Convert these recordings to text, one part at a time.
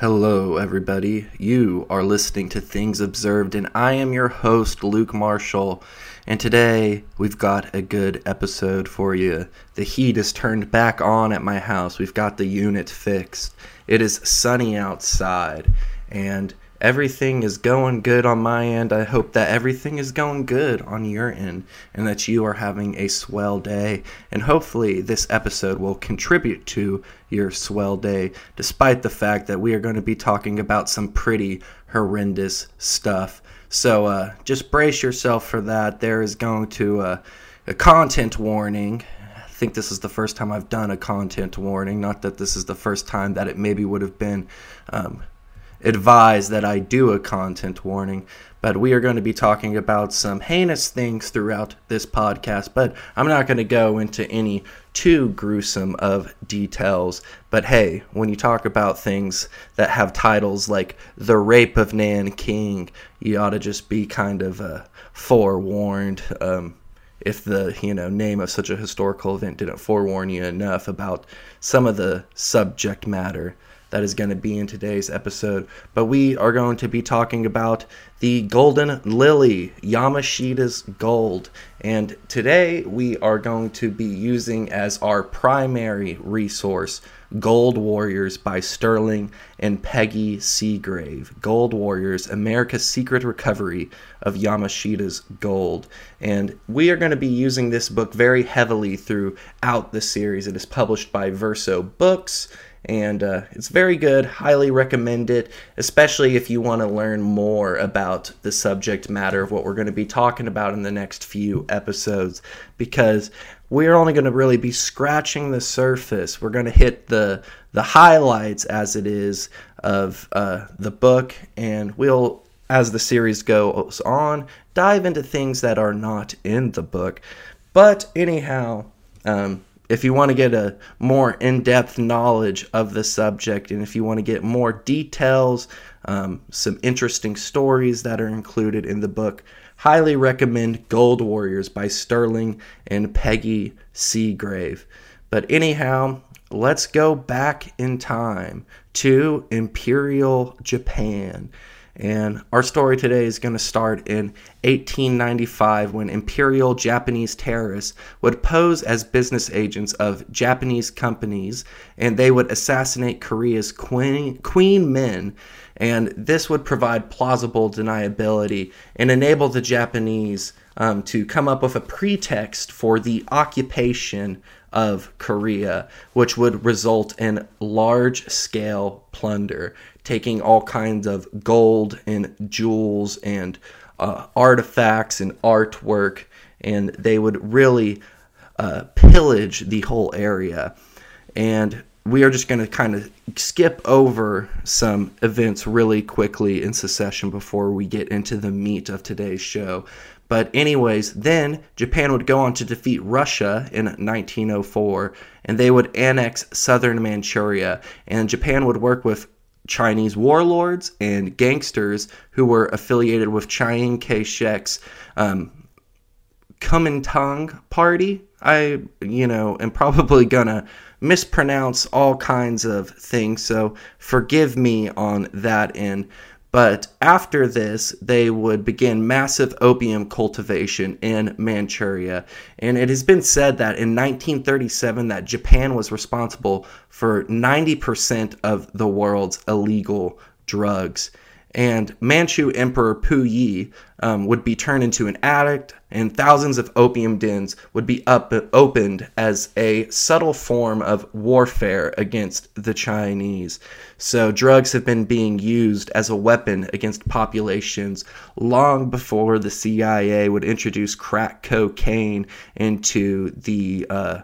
Hello, everybody. You are listening to Things Observed, and I am your host, Luke Marshall. And today we've got a good episode for you. The heat is turned back on at my house. We've got the unit fixed. It is sunny outside, and everything is going good on my end. I hope that everything is going good on your end and that you are having a swell day. And hopefully, this episode will contribute to your swell day, despite the fact that we are going to be talking about some pretty horrendous stuff. So uh, just brace yourself for that. There is going to uh, a content warning. I think this is the first time I've done a content warning. Not that this is the first time that it maybe would have been um, advise that I do a content warning, but we are going to be talking about some heinous things throughout this podcast. But I'm not going to go into any too gruesome of details. But hey, when you talk about things that have titles like The Rape of Nanking, you ought to just be kind of uh, forewarned. Um, if the you know name of such a historical event didn't forewarn you enough about some of the subject matter that is going to be in today's episode. But we are going to be talking about the Golden Lily, Yamashita's Gold. And today we are going to be using as our primary resource Gold Warriors by Sterling and Peggy Seagrave. Gold Warriors, America's Secret Recovery of Yamashita's Gold. And we are going to be using this book very heavily throughout the series. It is published by Verso Books and uh, it's very good. Highly recommend it, especially if you want to learn more about the subject matter of what we're going to be talking about in the next few episodes, because we're only going to really be scratching the surface. We're going to hit the the highlights as it is of uh, the book, and we'll, as the series goes on, dive into things that are not in the book. But anyhow. Um, if you want to get a more in-depth knowledge of the subject and if you want to get more details um, some interesting stories that are included in the book highly recommend gold warriors by sterling and peggy seagrave. But anyhow let's go back in time to imperial japan and our story today is going to start in 1895 when Imperial Japanese terrorists would pose as business agents of Japanese companies and they would assassinate Korea's queen, queen Min. And this would provide plausible deniability and enable the Japanese um, to come up with a pretext for the occupation of Korea, which would result in large scale plunder taking all kinds of gold and jewels and uh, artifacts and artwork, and they would really uh, pillage the whole area. And we are just going to kind of skip over some events really quickly in succession before we get into the meat of today's show. But, anyways, then Japan would go on to defeat Russia in 1904 and they would annex southern Manchuria. And Japan would work with Chinese warlords and gangsters who were affiliated with Chiang Kai shek's um, Kuomintang party. I, you know, am probably gonna mispronounce all kinds of things, so forgive me on that end. But after this, they would begin massive opium cultivation in Manchuria. And it has been said that in 1937 that Japan was responsible for 90% of the world's illegal drugs and Manchu Emperor Puyi um, would be turned into an addict, and thousands of opium dens would be up, opened as a subtle form of warfare against the Chinese. So, drugs have been being used as a weapon against populations long before the CIA would introduce crack cocaine into the uh,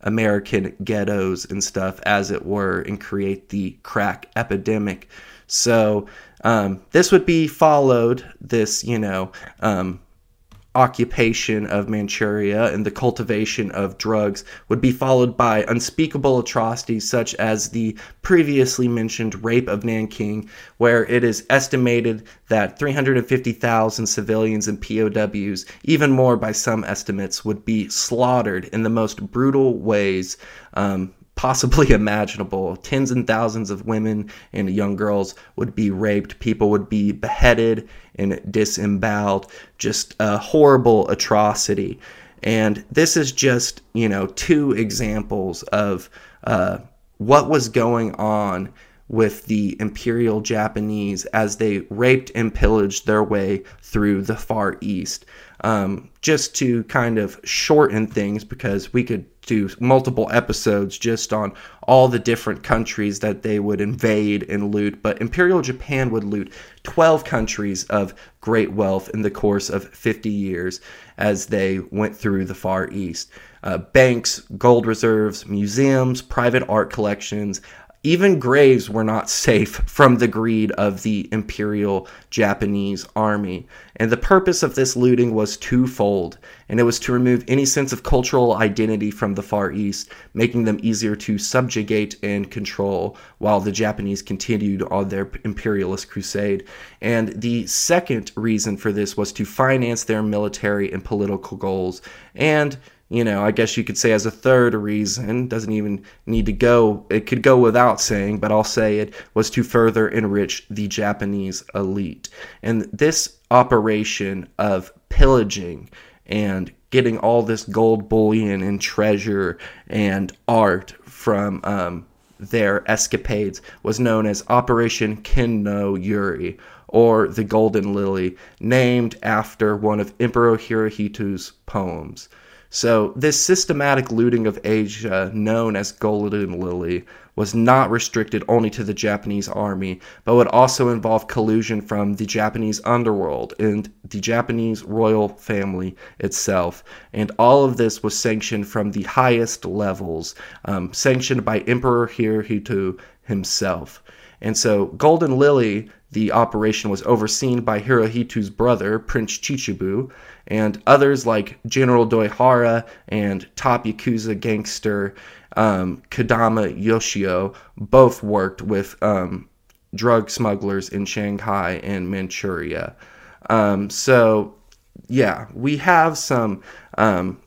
American ghettos and stuff, as it were, and create the crack epidemic. So, um, this would be followed, this, you know, um, occupation of Manchuria and the cultivation of drugs would be followed by unspeakable atrocities such as the previously mentioned rape of Nanking, where it is estimated that 350,000 civilians and POWs, even more by some estimates, would be slaughtered in the most brutal ways um, possibly imaginable. Tens and thousands of women and young girls would be raped, people would be beheaded and disemboweled. Just a horrible atrocity. And this is just, you know, two examples of uh, what was going on with the Imperial Japanese as they raped and pillaged their way through the Far East. Um, just to kind of shorten things, because we could do multiple episodes just on all the different countries that they would invade and loot, but Imperial Japan would loot 12 countries of great wealth in the course of 50 years as they went through the Far East. Uh, banks, gold reserves, museums, private art collections, even graves were not safe from the greed of the imperial Japanese army. And the purpose of this looting was twofold, and it was to remove any sense of cultural identity from the Far East, making them easier to subjugate and control while the Japanese continued on their imperialist crusade. And the second reason for this was to finance their military and political goals. And you know, I guess you could say as a third reason, doesn't even need to go, it could go without saying, but I'll say it was to further enrich the Japanese elite. And this operation of pillaging and getting all this gold bullion and treasure and art from um, their escapades was known as Operation Ken no Yuri, or the Golden Lily, named after one of Emperor Hirohito's poems. So, this systematic looting of Asia, known as Golden Lily, was not restricted only to the Japanese army, but would also involve collusion from the Japanese underworld and the Japanese royal family itself. And all of this was sanctioned from the highest levels, um, sanctioned by Emperor Hirohito himself. And so, Golden Lily the operation was overseen by Hirohito's brother, Prince Chichibu, and others like General Doihara and top Yakuza gangster um, Kodama Yoshio both worked with um, drug smugglers in Shanghai and Manchuria. Um, so, yeah, we have some um,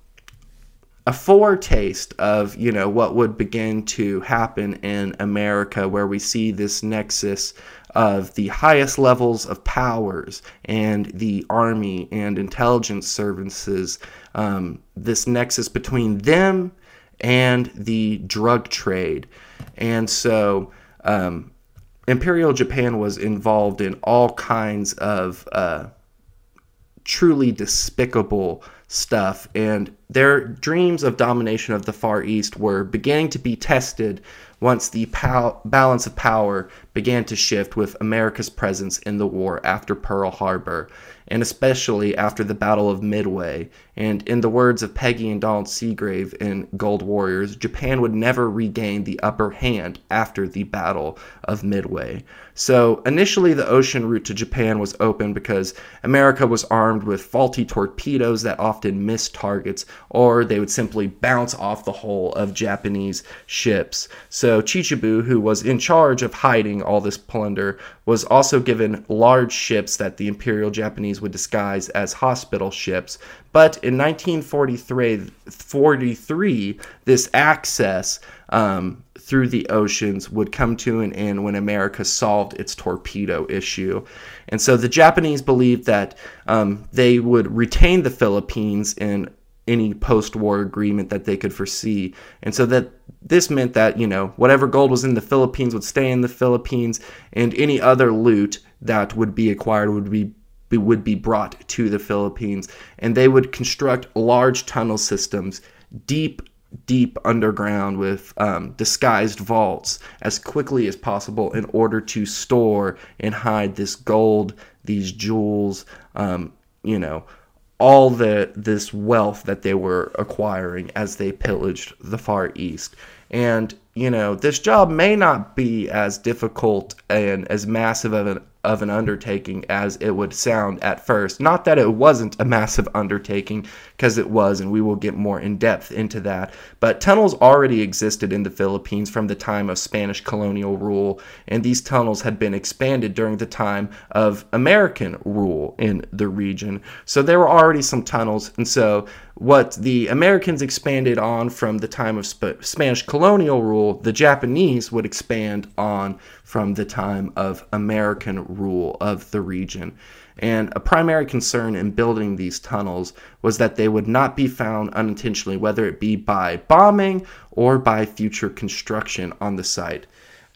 a foretaste of you know what would begin to happen in America, where we see this nexus of the highest levels of powers and the army and intelligence services, um, this nexus between them and the drug trade. And so um, Imperial Japan was involved in all kinds of uh, truly despicable stuff, and their dreams of domination of the Far East were beginning to be tested once the pow- balance of power began to shift with America's presence in the war after Pearl Harbor, and especially after the Battle of Midway. And in the words of Peggy and Donald Seagrave in Gold Warriors, Japan would never regain the upper hand after the Battle of Midway. So initially, the ocean route to Japan was open because America was armed with faulty torpedoes that often missed targets, or they would simply bounce off the hull of Japanese ships. So Chichibu, who was in charge of hiding all this plunder, was also given large ships that the Imperial Japanese would disguise as hospital ships. But in 1943, 43, this access um, through the oceans would come to an end when America solved its torpedo issue. And so the Japanese believed that um, they would retain the Philippines in any post-war agreement that they could foresee. And so that this meant that, you know, whatever gold was in the Philippines would stay in the Philippines and any other loot that would be acquired would be would be brought to the Philippines and they would construct large tunnel systems deep deep underground with um, disguised vaults as quickly as possible in order to store and hide this gold, these jewels, um, you know, all the this wealth that they were acquiring as they pillaged the Far East. And you know, this job may not be as difficult and as massive of an of an undertaking as it would sound at first. Not that it wasn't a massive undertaking, because it was, and we will get more in depth into that. But tunnels already existed in the Philippines from the time of Spanish colonial rule, and these tunnels had been expanded during the time of American rule in the region. So there were already some tunnels, and so what the Americans expanded on from the time of Sp- Spanish colonial rule, the Japanese would expand on from the time of American rule of the region. And a primary concern in building these tunnels was that they would not be found unintentionally, whether it be by bombing or by future construction on the site.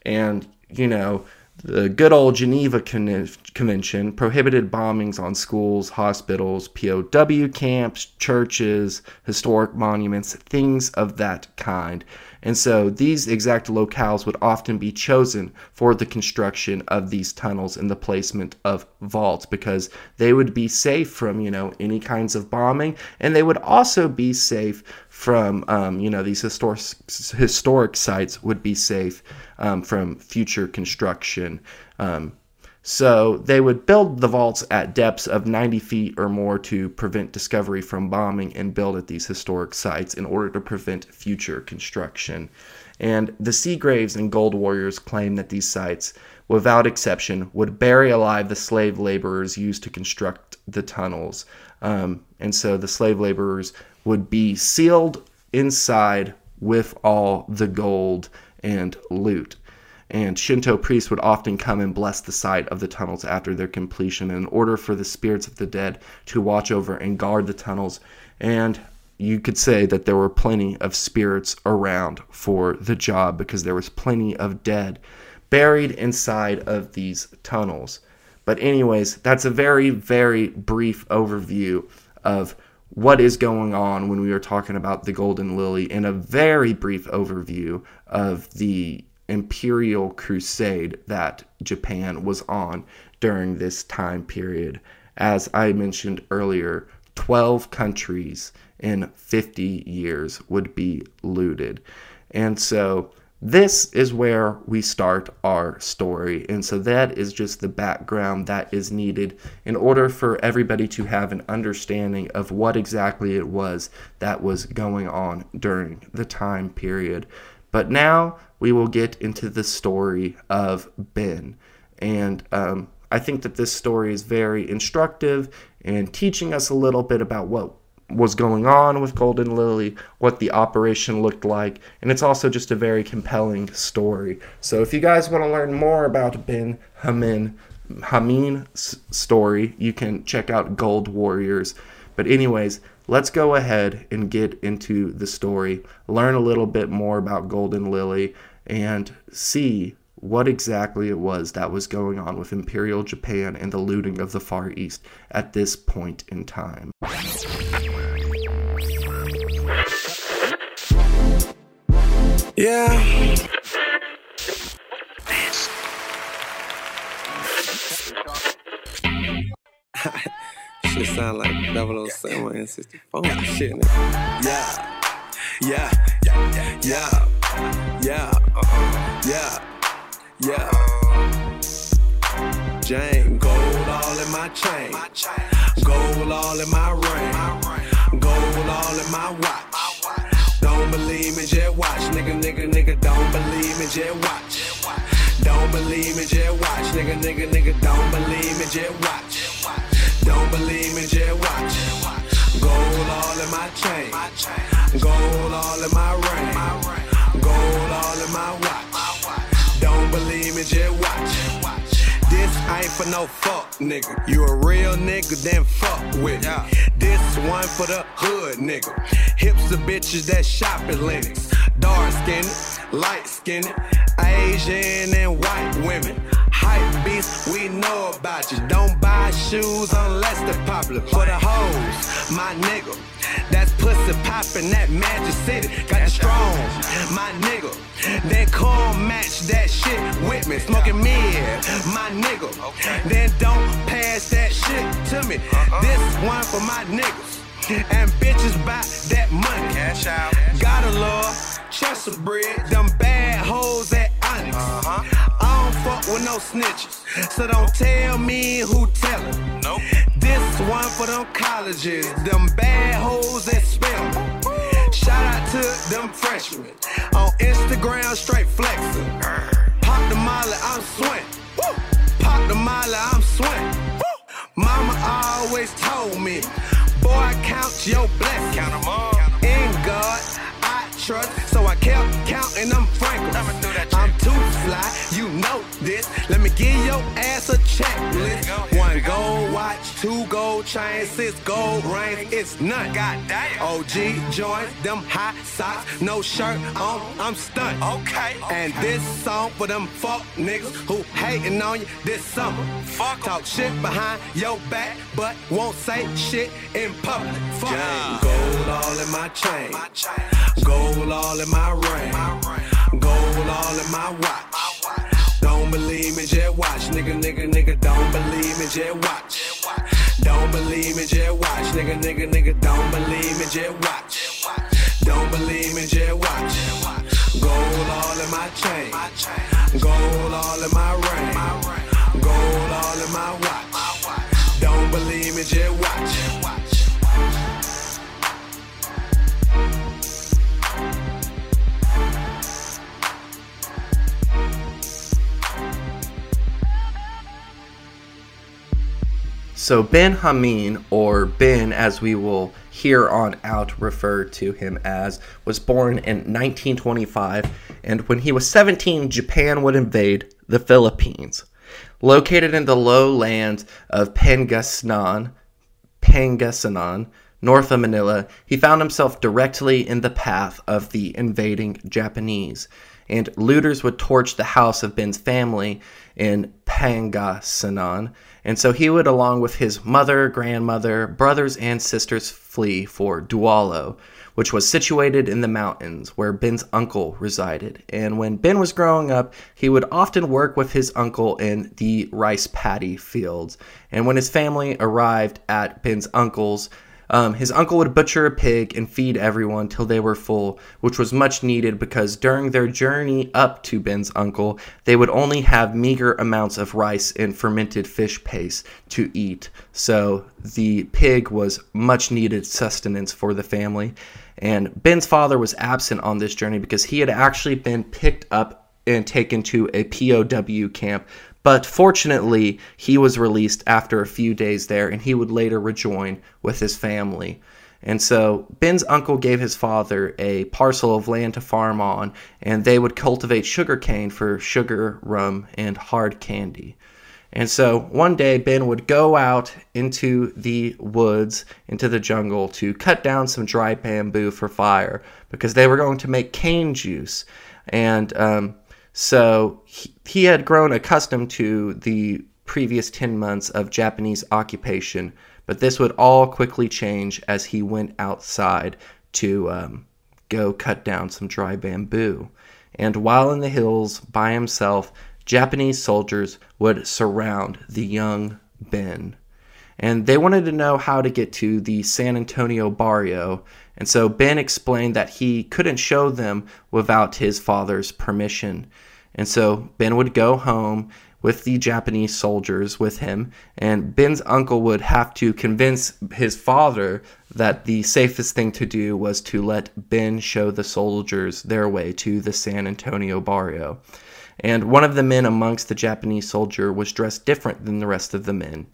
And, you know, the good old Geneva Convention prohibited bombings on schools, hospitals, POW camps, churches, historic monuments, things of that kind. And so these exact locales would often be chosen for the construction of these tunnels and the placement of vaults because they would be safe from, you know, any kinds of bombing and they would also be safe from, um, you know, these historic, historic sites would be safe um, from future construction. Um, so they would build the vaults at depths of 90 feet or more to prevent discovery from bombing and build at these historic sites in order to prevent future construction. And the Seagraves and Gold Warriors claim that these sites, without exception, would bury alive the slave laborers used to construct the tunnels. Um, and so the slave laborers would be sealed inside with all the gold and loot and Shinto priests would often come and bless the site of the tunnels after their completion in order for the spirits of the dead to watch over and guard the tunnels. And you could say that there were plenty of spirits around for the job because there was plenty of dead buried inside of these tunnels. But, anyways, that's a very, very brief overview of what is going on when we are talking about the Golden Lily and a very brief overview of the imperial crusade that Japan was on during this time period. As I mentioned earlier, 12 countries in 50 years would be looted. And so this is where we start our story. And so that is just the background that is needed in order for everybody to have an understanding of what exactly it was that was going on during the time period. But now we will get into the story of Ben. And um, I think that this story is very instructive and teaching us a little bit about what was going on with Golden Lily, what the operation looked like, and it's also just a very compelling story. So if you guys want to learn more about Ben Hamin Hamin's story, you can check out Gold Warriors. But anyways, let's go ahead and get into the story, learn a little bit more about Golden Lily, and see what exactly it was that was going on with Imperial Japan and the looting of the Far East at this point in time. Yeah. shit sound like 007 and 64 shit. Yeah, yeah, yeah, yeah, yeah, yeah, yeah. Jane, gold all in my chain, gold all in my ring, gold all in my watch. Don't believe me, just watch, nigga, nigga, nigga. Don't believe me, just watch. Don't believe me, just watch, nigga, nigga, nigga. Don't believe me, just watch. Don't believe me, just watch. Gold all in my chain. Gold all in my ring. Gold all in my watch. Don't believe me, just watch. This ain't for no fuck, nigga. You a real nigga, then fuck with me. This one for the hood, nigga. Hips of bitches that shop at Lenox. Dark skinned, light skinned, Asian and white women hype beast, we know about you. Don't buy shoes unless they're popular. For the hoes, my nigga. That's pussy poppin' that Magic City. Got you strong, my nigga. Then come match that shit with me. Smoking mid, my nigga. Then don't pass that shit to me. Uh-huh. This one for my niggas. And bitches buy that money. Cash out. Gotta love Chester bread. Them bad hoes at Onyx. Uh-huh fuck with no snitches. So don't tell me who tellin'. Nope. This one for them colleges, them bad hoes that spell. Shout out to them freshmen on Instagram, straight flexin'. Pop the molly, I'm sweating. Pop the molly, I'm sweating. Mama always told me, boy, count your blessings. Count them all. In God, So I kept counting them frankly. I'm too fly, you know this. Let me give your ass a checklist. One gold watch, two gold chains, six gold rings. It's none. God damn. OG joints, them high socks, no shirt on. I'm stunned. Okay. And this song for them fuck niggas who hating on you this summer. Fuck talk shit behind your back, but won't say shit in public. Fuck Gold all in my chain. Gold all in my ring. Gold all in my watch. Don't believe me, just watch. Nigga, nigga, nigga, don't believe me, just watch. Don't believe me, just watch. Nigga, nigga, nigga, don't believe me, just watch. Don't believe me, just watch. Gold all in my chain. Gold all in my ring. Gold all in my watch. Don't believe me, just watch. So Ben Hameen, or Ben as we will here on out refer to him as, was born in 1925, and when he was 17, Japan would invade the Philippines. Located in the lowlands of Pangasinan, Pangasinan, north of Manila, he found himself directly in the path of the invading Japanese, and looters would torch the house of Ben's family in Pangasinan, and so he would, along with his mother, grandmother, brothers, and sisters, flee for Dualo, which was situated in the mountains where Ben's uncle resided. And when Ben was growing up, he would often work with his uncle in the rice paddy fields. And when his family arrived at Ben's uncle's, um, his uncle would butcher a pig and feed everyone till they were full, which was much needed because during their journey up to Ben's uncle, they would only have meager amounts of rice and fermented fish paste to eat. So the pig was much needed sustenance for the family. And Ben's father was absent on this journey because he had actually been picked up and taken to a POW camp but fortunately, he was released after a few days there and he would later rejoin with his family. And so Ben's uncle gave his father a parcel of land to farm on, and they would cultivate sugarcane for sugar, rum, and hard candy. And so one day, Ben would go out into the woods, into the jungle, to cut down some dry bamboo for fire because they were going to make cane juice. And um, so he, he had grown accustomed to the previous 10 months of Japanese occupation, but this would all quickly change as he went outside to um, go cut down some dry bamboo. And while in the hills by himself, Japanese soldiers would surround the young Ben. And they wanted to know how to get to the San Antonio barrio. And so Ben explained that he couldn't show them without his father's permission. And so Ben would go home with the Japanese soldiers with him, and Ben's uncle would have to convince his father that the safest thing to do was to let Ben show the soldiers their way to the San Antonio barrio. And one of the men amongst the Japanese soldier was dressed different than the rest of the men.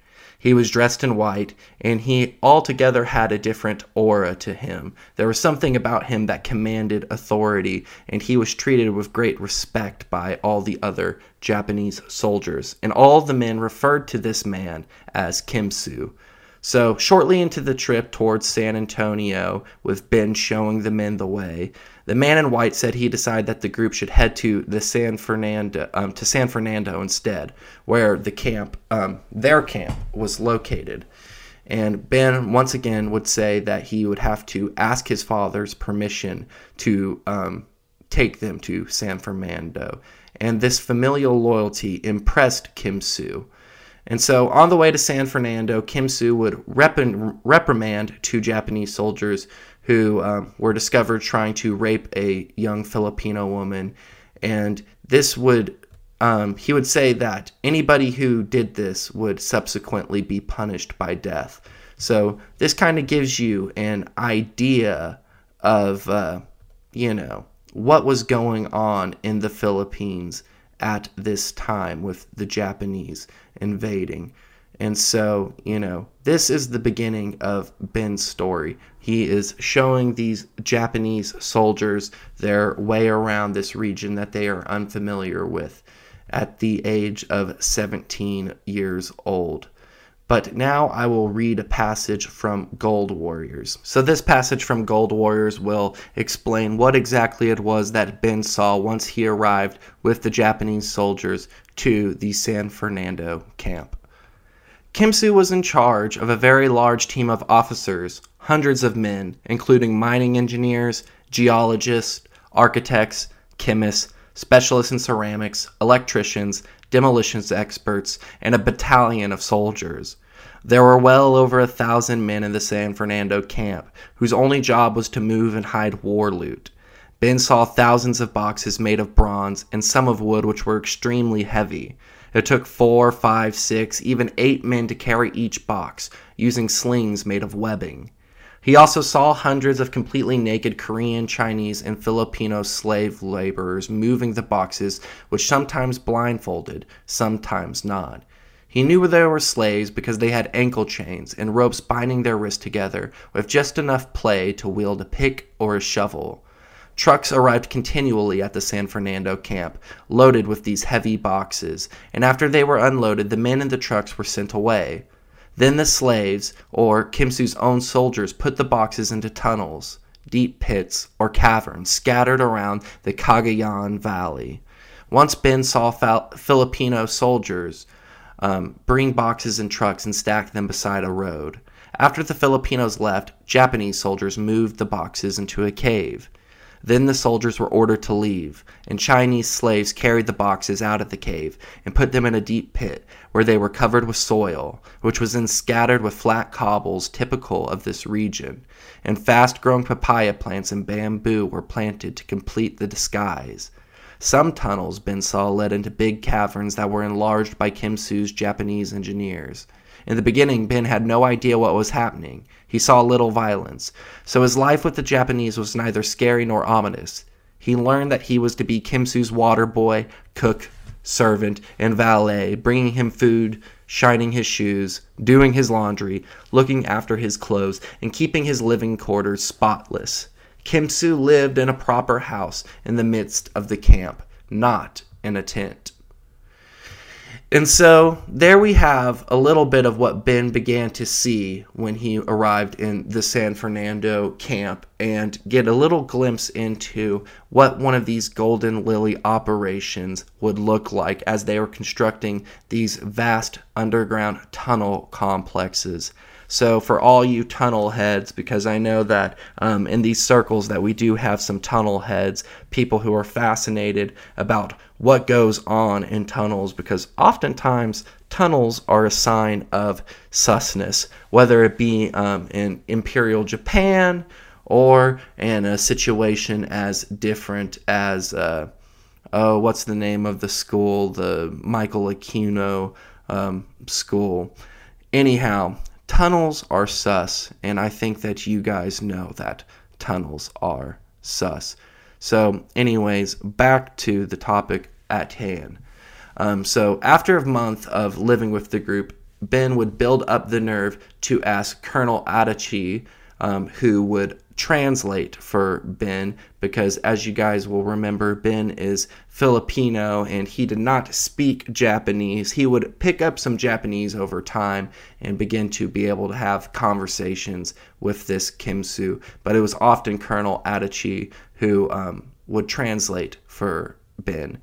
He was dressed in white, and he altogether had a different aura to him. There was something about him that commanded authority, and he was treated with great respect by all the other Japanese soldiers. And all the men referred to this man as Kimsu. So, shortly into the trip towards San Antonio, with Ben showing the men the way, the man in white said he decided that the group should head to the San Fernando um, to San Fernando instead, where the camp, um, their camp, was located. And Ben once again would say that he would have to ask his father's permission to um, take them to San Fernando. And this familial loyalty impressed Kimsu. And so on the way to San Fernando, Kimsu would rep- reprimand two Japanese soldiers who um, were discovered trying to rape a young Filipino woman. And this would, um, he would say that anybody who did this would subsequently be punished by death. So this kind of gives you an idea of, uh, you know, what was going on in the Philippines at this time with the Japanese invading. And so, you know, this is the beginning of Ben's story. He is showing these Japanese soldiers their way around this region that they are unfamiliar with at the age of 17 years old. But now I will read a passage from Gold Warriors. So, this passage from Gold Warriors will explain what exactly it was that Ben saw once he arrived with the Japanese soldiers to the San Fernando camp. Kimsu was in charge of a very large team of officers, hundreds of men, including mining engineers, geologists, architects, chemists, specialists in ceramics, electricians, demolitions experts, and a battalion of soldiers. There were well over a thousand men in the San Fernando camp, whose only job was to move and hide war loot. Ben saw thousands of boxes made of bronze and some of wood which were extremely heavy. It took four, five, six, even eight men to carry each box, using slings made of webbing. He also saw hundreds of completely naked Korean, Chinese, and Filipino slave laborers moving the boxes, which sometimes blindfolded, sometimes not. He knew they were slaves because they had ankle chains and ropes binding their wrists together with just enough play to wield a pick or a shovel. Trucks arrived continually at the San Fernando camp, loaded with these heavy boxes, and after they were unloaded, the men in the trucks were sent away. Then the slaves, or Kimsu's own soldiers, put the boxes into tunnels, deep pits, or caverns scattered around the Cagayan Valley. Once Ben saw Filipino soldiers um, bring boxes and trucks and stack them beside a road. After the Filipinos left, Japanese soldiers moved the boxes into a cave. Then the soldiers were ordered to leave, and Chinese slaves carried the boxes out of the cave and put them in a deep pit where they were covered with soil, which was then scattered with flat cobbles typical of this region, and fast growing papaya plants and bamboo were planted to complete the disguise. Some tunnels Ben saw led into big caverns that were enlarged by Kim Kimsu's Japanese engineers. In the beginning, Ben had no idea what was happening. He saw little violence, so his life with the Japanese was neither scary nor ominous. He learned that he was to be Kimsu's water boy, cook, servant, and valet, bringing him food, shining his shoes, doing his laundry, looking after his clothes, and keeping his living quarters spotless. Kimsu lived in a proper house in the midst of the camp, not in a tent. And so there we have a little bit of what Ben began to see when he arrived in the San Fernando camp and get a little glimpse into what one of these Golden Lily operations would look like as they were constructing these vast underground tunnel complexes. So for all you tunnel heads, because I know that um, in these circles that we do have some tunnel heads, people who are fascinated about what goes on in tunnels, because oftentimes tunnels are a sign of susness, whether it be um, in Imperial Japan or in a situation as different as. Uh, oh, what's the name of the school? The Michael Aquino um, school. Anyhow, tunnels are sus, and I think that you guys know that tunnels are sus. So, anyways, back to the topic at hand. Um, so, after a month of living with the group, Ben would build up the nerve to ask Colonel Adachi, um, who would translate for Ben because, as you guys will remember, Ben is Filipino and he did not speak Japanese. He would pick up some Japanese over time and begin to be able to have conversations with this Kimsu, but it was often Colonel Adachi who um, would translate for Ben.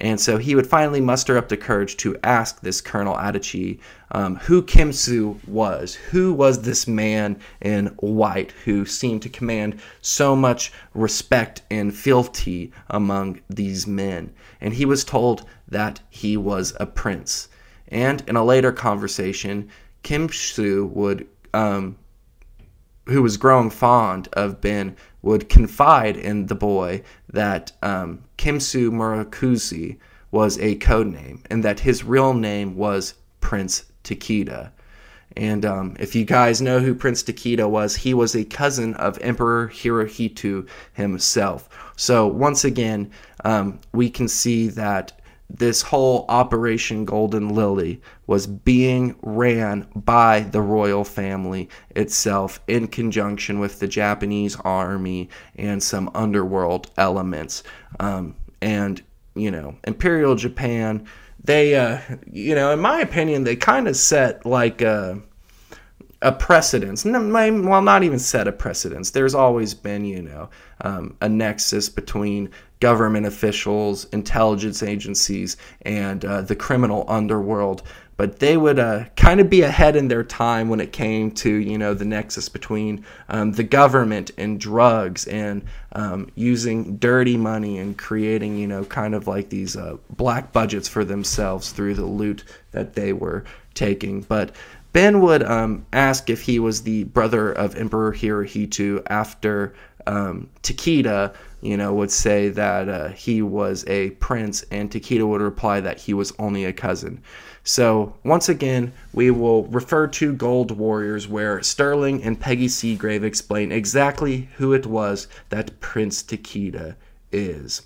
And so he would finally muster up the courage to ask this Colonel Adachi um, who Kimsu was. Who was this man in white who seemed to command so much respect and fealty among these men? And he was told that he was a prince. And in a later conversation, Kimsu would, um, who was growing fond of Ben, would confide in the boy that um, Kimsu Murakuzi was a code name and that his real name was Prince Takeda. And um, if you guys know who Prince Takeda was, he was a cousin of Emperor Hirohito himself. So once again, um, we can see that this whole Operation Golden Lily was being ran by the royal family itself in conjunction with the Japanese army and some underworld elements. Um, and, you know, Imperial Japan, they, uh, you know, in my opinion, they kind of set like a, a precedence. Well, not even set a precedence. There's always been, you know, um, a nexus between government officials, intelligence agencies, and uh, the criminal underworld. But they would uh, kind of be ahead in their time when it came to, you know, the nexus between um, the government and drugs and um, using dirty money and creating, you know, kind of like these uh, black budgets for themselves through the loot that they were taking. But Ben would um, ask if he was the brother of Emperor Hirohito after um, Takeda, you know, would say that uh, he was a prince, and Takeda would reply that he was only a cousin. So, once again, we will refer to Gold Warriors, where Sterling and Peggy Seagrave explain exactly who it was that Prince Takeda is.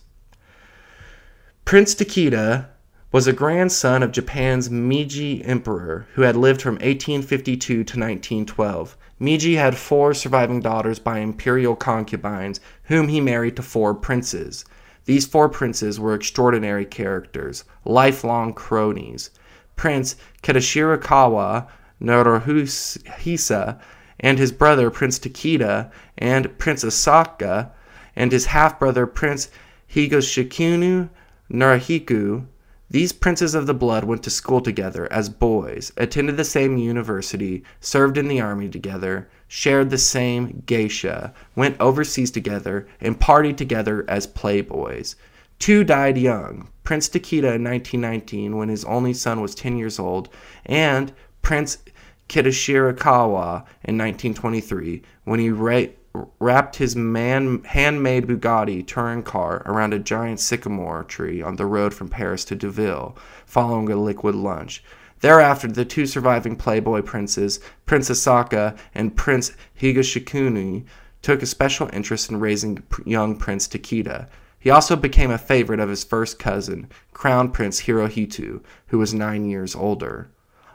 Prince Takeda was a grandson of Japan's Meiji Emperor who had lived from 1852 to 1912. Meiji had four surviving daughters by imperial concubines, whom he married to four princes. These four princes were extraordinary characters, lifelong cronies. Prince Kitashirakawa Naruhisa and his brother Prince Takeda and Prince Asaka and his half brother Prince Higashikuni Naruhiko these princes of the blood went to school together as boys, attended the same university, served in the army together, shared the same geisha, went overseas together, and partied together as playboys. Two died young Prince Takeda in 1919 when his only son was 10 years old, and Prince Kitashirakawa in 1923 when he ra- wrapped his man handmade Bugatti touring car around a giant sycamore tree on the road from Paris to Deauville, following a liquid lunch. Thereafter, the two surviving Playboy princes, Prince Asaka and Prince Higashikuni, took a special interest in raising young Prince Takeda. He also became a favorite of his first cousin, Crown Prince Hirohito, who was nine years older.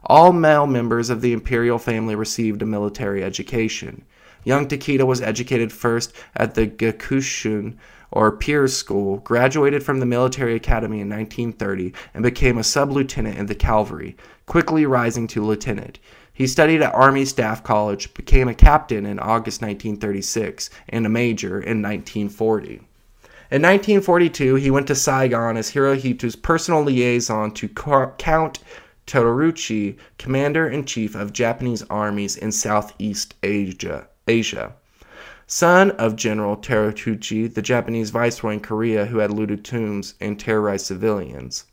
All male members of the imperial family received a military education. Young Takeda was educated first at the Gakushuin or Peers School, graduated from the military academy in 1930, and became a sub lieutenant in the cavalry, quickly rising to lieutenant. He studied at Army Staff College, became a captain in August 1936, and a major in 1940. In 1942, he went to Saigon as Hirohito's personal liaison to Count Terauchi, commander in chief of Japanese armies in Southeast Asia. Asia. Son of General Terauchi, the Japanese viceroy in Korea who had looted tombs and terrorized civilians.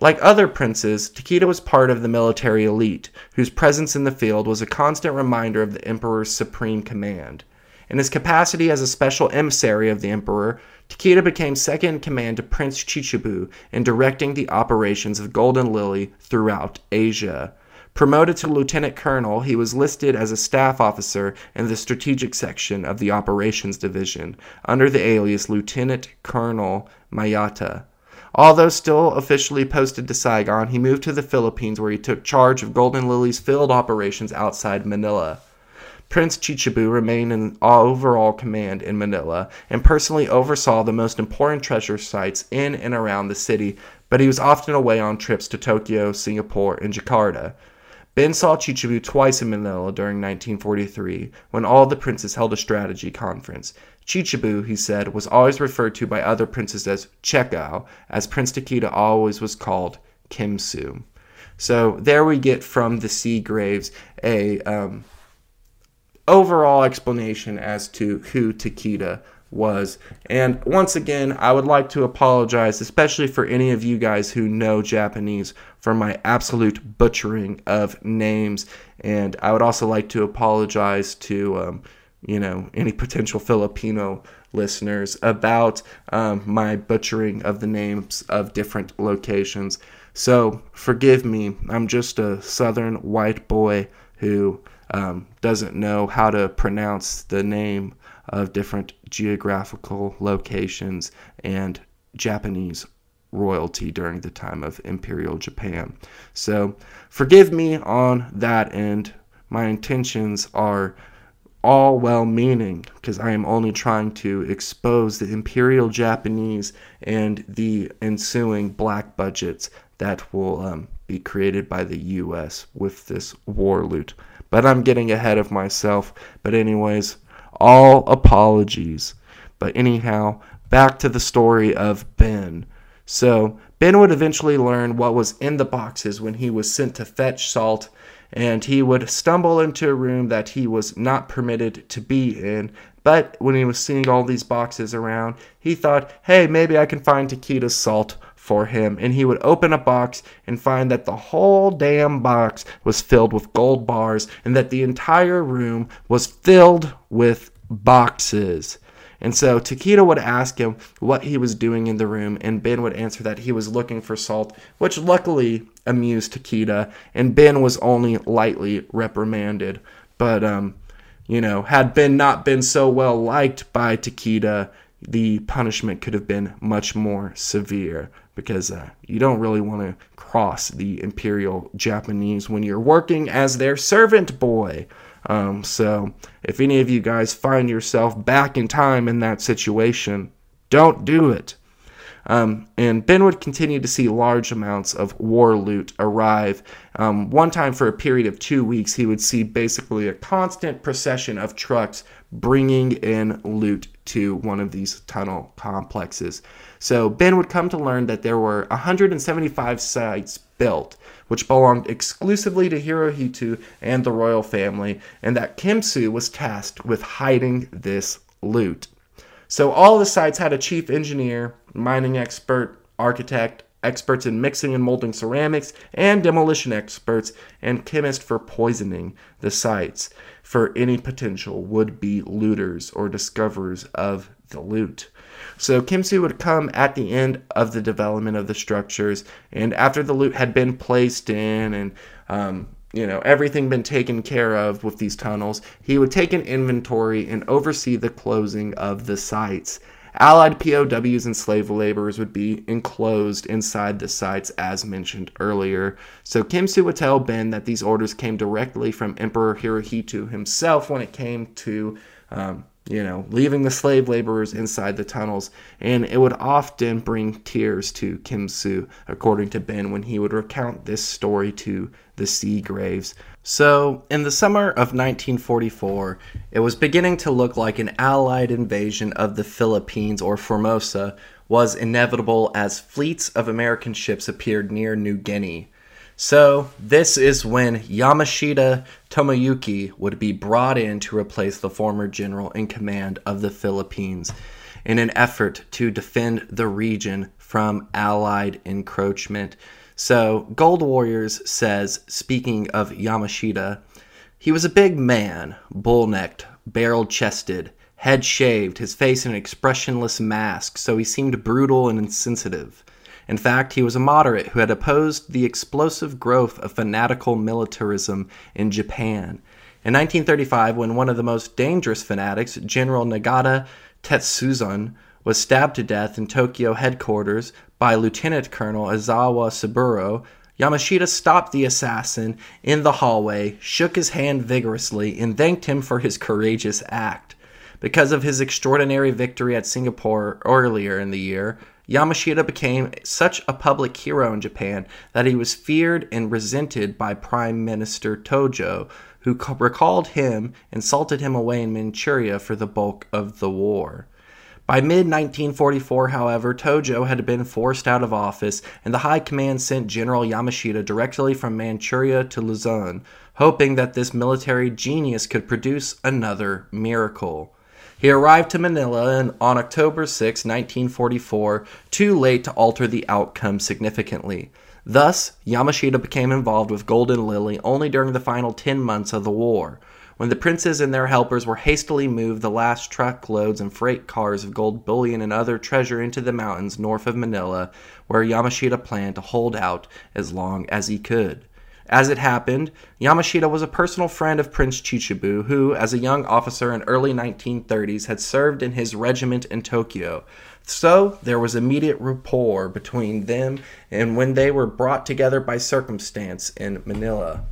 Like other princes, Takeda was part of the military elite, whose presence in the field was a constant reminder of the emperor's supreme command. In his capacity as a special emissary of the emperor, Takeda became second in command to Prince Chichibu in directing the operations of Golden Lily throughout Asia. Promoted to lieutenant colonel, he was listed as a staff officer in the strategic section of the operations division under the alias Lieutenant Colonel Mayata. Although still officially posted to Saigon, he moved to the Philippines where he took charge of Golden Lily's field operations outside Manila. Prince Chichibu remained in overall command in Manila and personally oversaw the most important treasure sites in and around the city, but he was often away on trips to Tokyo, Singapore, and Jakarta. Ben saw Chichibu twice in Manila during 1943 when all the princes held a strategy conference. Chichibu, he said, was always referred to by other princes as Chekao, as Prince Takeda always was called Kimsu. So there we get from the Seagraves a um, overall explanation as to who Takeda was. And once again, I would like to apologize, especially for any of you guys who know Japanese, for my absolute butchering of names. And I would also like to apologize to, um, you know, any potential Filipino listeners about um, my butchering of the names of different locations. So forgive me, I'm just a southern white boy who um, doesn't know how to pronounce the name of different geographical locations and Japanese royalty during the time of Imperial Japan. So forgive me on that end. My intentions are all well meaning because I am only trying to expose the Imperial Japanese and the ensuing black budgets that will um, be created by the US with this war loot. But I'm getting ahead of myself. But, anyways, all apologies. But, anyhow, back to the story of Ben. So, Ben would eventually learn what was in the boxes when he was sent to fetch salt and he would stumble into a room that he was not permitted to be in. But when he was seeing all these boxes around, he thought, hey, maybe I can find Takita's salt for him. And he would open a box and find that the whole damn box was filled with gold bars and that the entire room was filled with boxes. And so Takita would ask him what he was doing in the room, and Ben would answer that he was looking for salt, which luckily amused Takita, and Ben was only lightly reprimanded. But, um, you know, had Ben not been so well liked by Takita, the punishment could have been much more severe because uh, you don't really want to cross the Imperial Japanese when you're working as their servant boy. Um, so if any of you guys find yourself back in time in that situation, don't do it. Um, and Ben would continue to see large amounts of war loot arrive. Um, one time, for a period of two weeks, he would see basically a constant procession of trucks bringing in loot to one of these tunnel complexes. So Ben would come to learn that there were 175 sites built, which belonged exclusively to Hirohito and the royal family, and that Kimsu was tasked with hiding this loot. So all the sites had a chief engineer, mining expert, architect, experts in mixing and molding ceramics, and demolition experts, and chemists for poisoning the sites for any potential would be looters or discoverers of the loot. So Kimsu would come at the end of the development of the structures, and after the loot had been placed in and um, you know everything been taken care of with these tunnels, he would take an inventory and oversee the closing of the sites. Allied POWs and slave laborers would be enclosed inside the sites as mentioned earlier. So Kim Kimsu would tell Ben that these orders came directly from Emperor Hirohito himself when it came to um, you know, leaving the slave laborers inside the tunnels, and it would often bring tears to Kimsu, according to Ben, when he would recount this story to the Seagraves. So, in the summer of 1944, it was beginning to look like an Allied invasion of the Philippines or Formosa was inevitable as fleets of American ships appeared near New Guinea. So, this is when Yamashita Tomoyuki would be brought in to replace the former general in command of the Philippines in an effort to defend the region from Allied encroachment. So, Gold Warriors says, speaking of Yamashita, he was a big man, bull necked, barrel chested, head shaved, his face an expressionless mask, so he seemed brutal and insensitive. In fact, he was a moderate who had opposed the explosive growth of fanatical militarism in Japan. In 1935, when one of the most dangerous fanatics, General Nagata Tetsuzan, was stabbed to death in Tokyo headquarters by Lieutenant Colonel Izawa Saburo, Yamashita stopped the assassin in the hallway, shook his hand vigorously, and thanked him for his courageous act. Because of his extraordinary victory at Singapore earlier in the year, Yamashita became such a public hero in Japan that he was feared and resented by Prime Minister Tojo, who recalled him and salted him away in Manchuria for the bulk of the war. By mid 1944, however, Tojo had been forced out of office, and the High Command sent General Yamashita directly from Manchuria to Luzon, hoping that this military genius could produce another miracle. He arrived to Manila on October 6, 1944, too late to alter the outcome significantly. Thus, Yamashita became involved with Golden Lily only during the final 10 months of the war. When the princes and their helpers were hastily moved the last truckloads and freight cars of gold bullion and other treasure into the mountains north of Manila, where Yamashita planned to hold out as long as he could. As it happened, Yamashita was a personal friend of Prince Chichibu, who, as a young officer in early 1930s, had served in his regiment in Tokyo. So there was immediate rapport between them and when they were brought together by circumstance in Manila.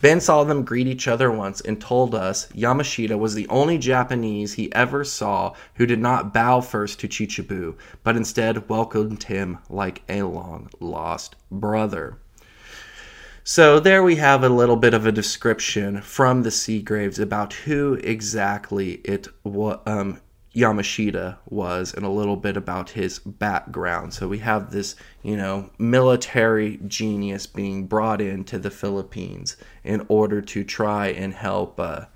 Ben saw them greet each other once and told us Yamashita was the only Japanese he ever saw who did not bow first to Chichibu, but instead welcomed him like a long lost brother. So there we have a little bit of a description from the Seagraves about who exactly it was. Um, Yamashita was and a little bit about his background. So we have this, you know, military genius being brought into the Philippines in order to try and help, uh,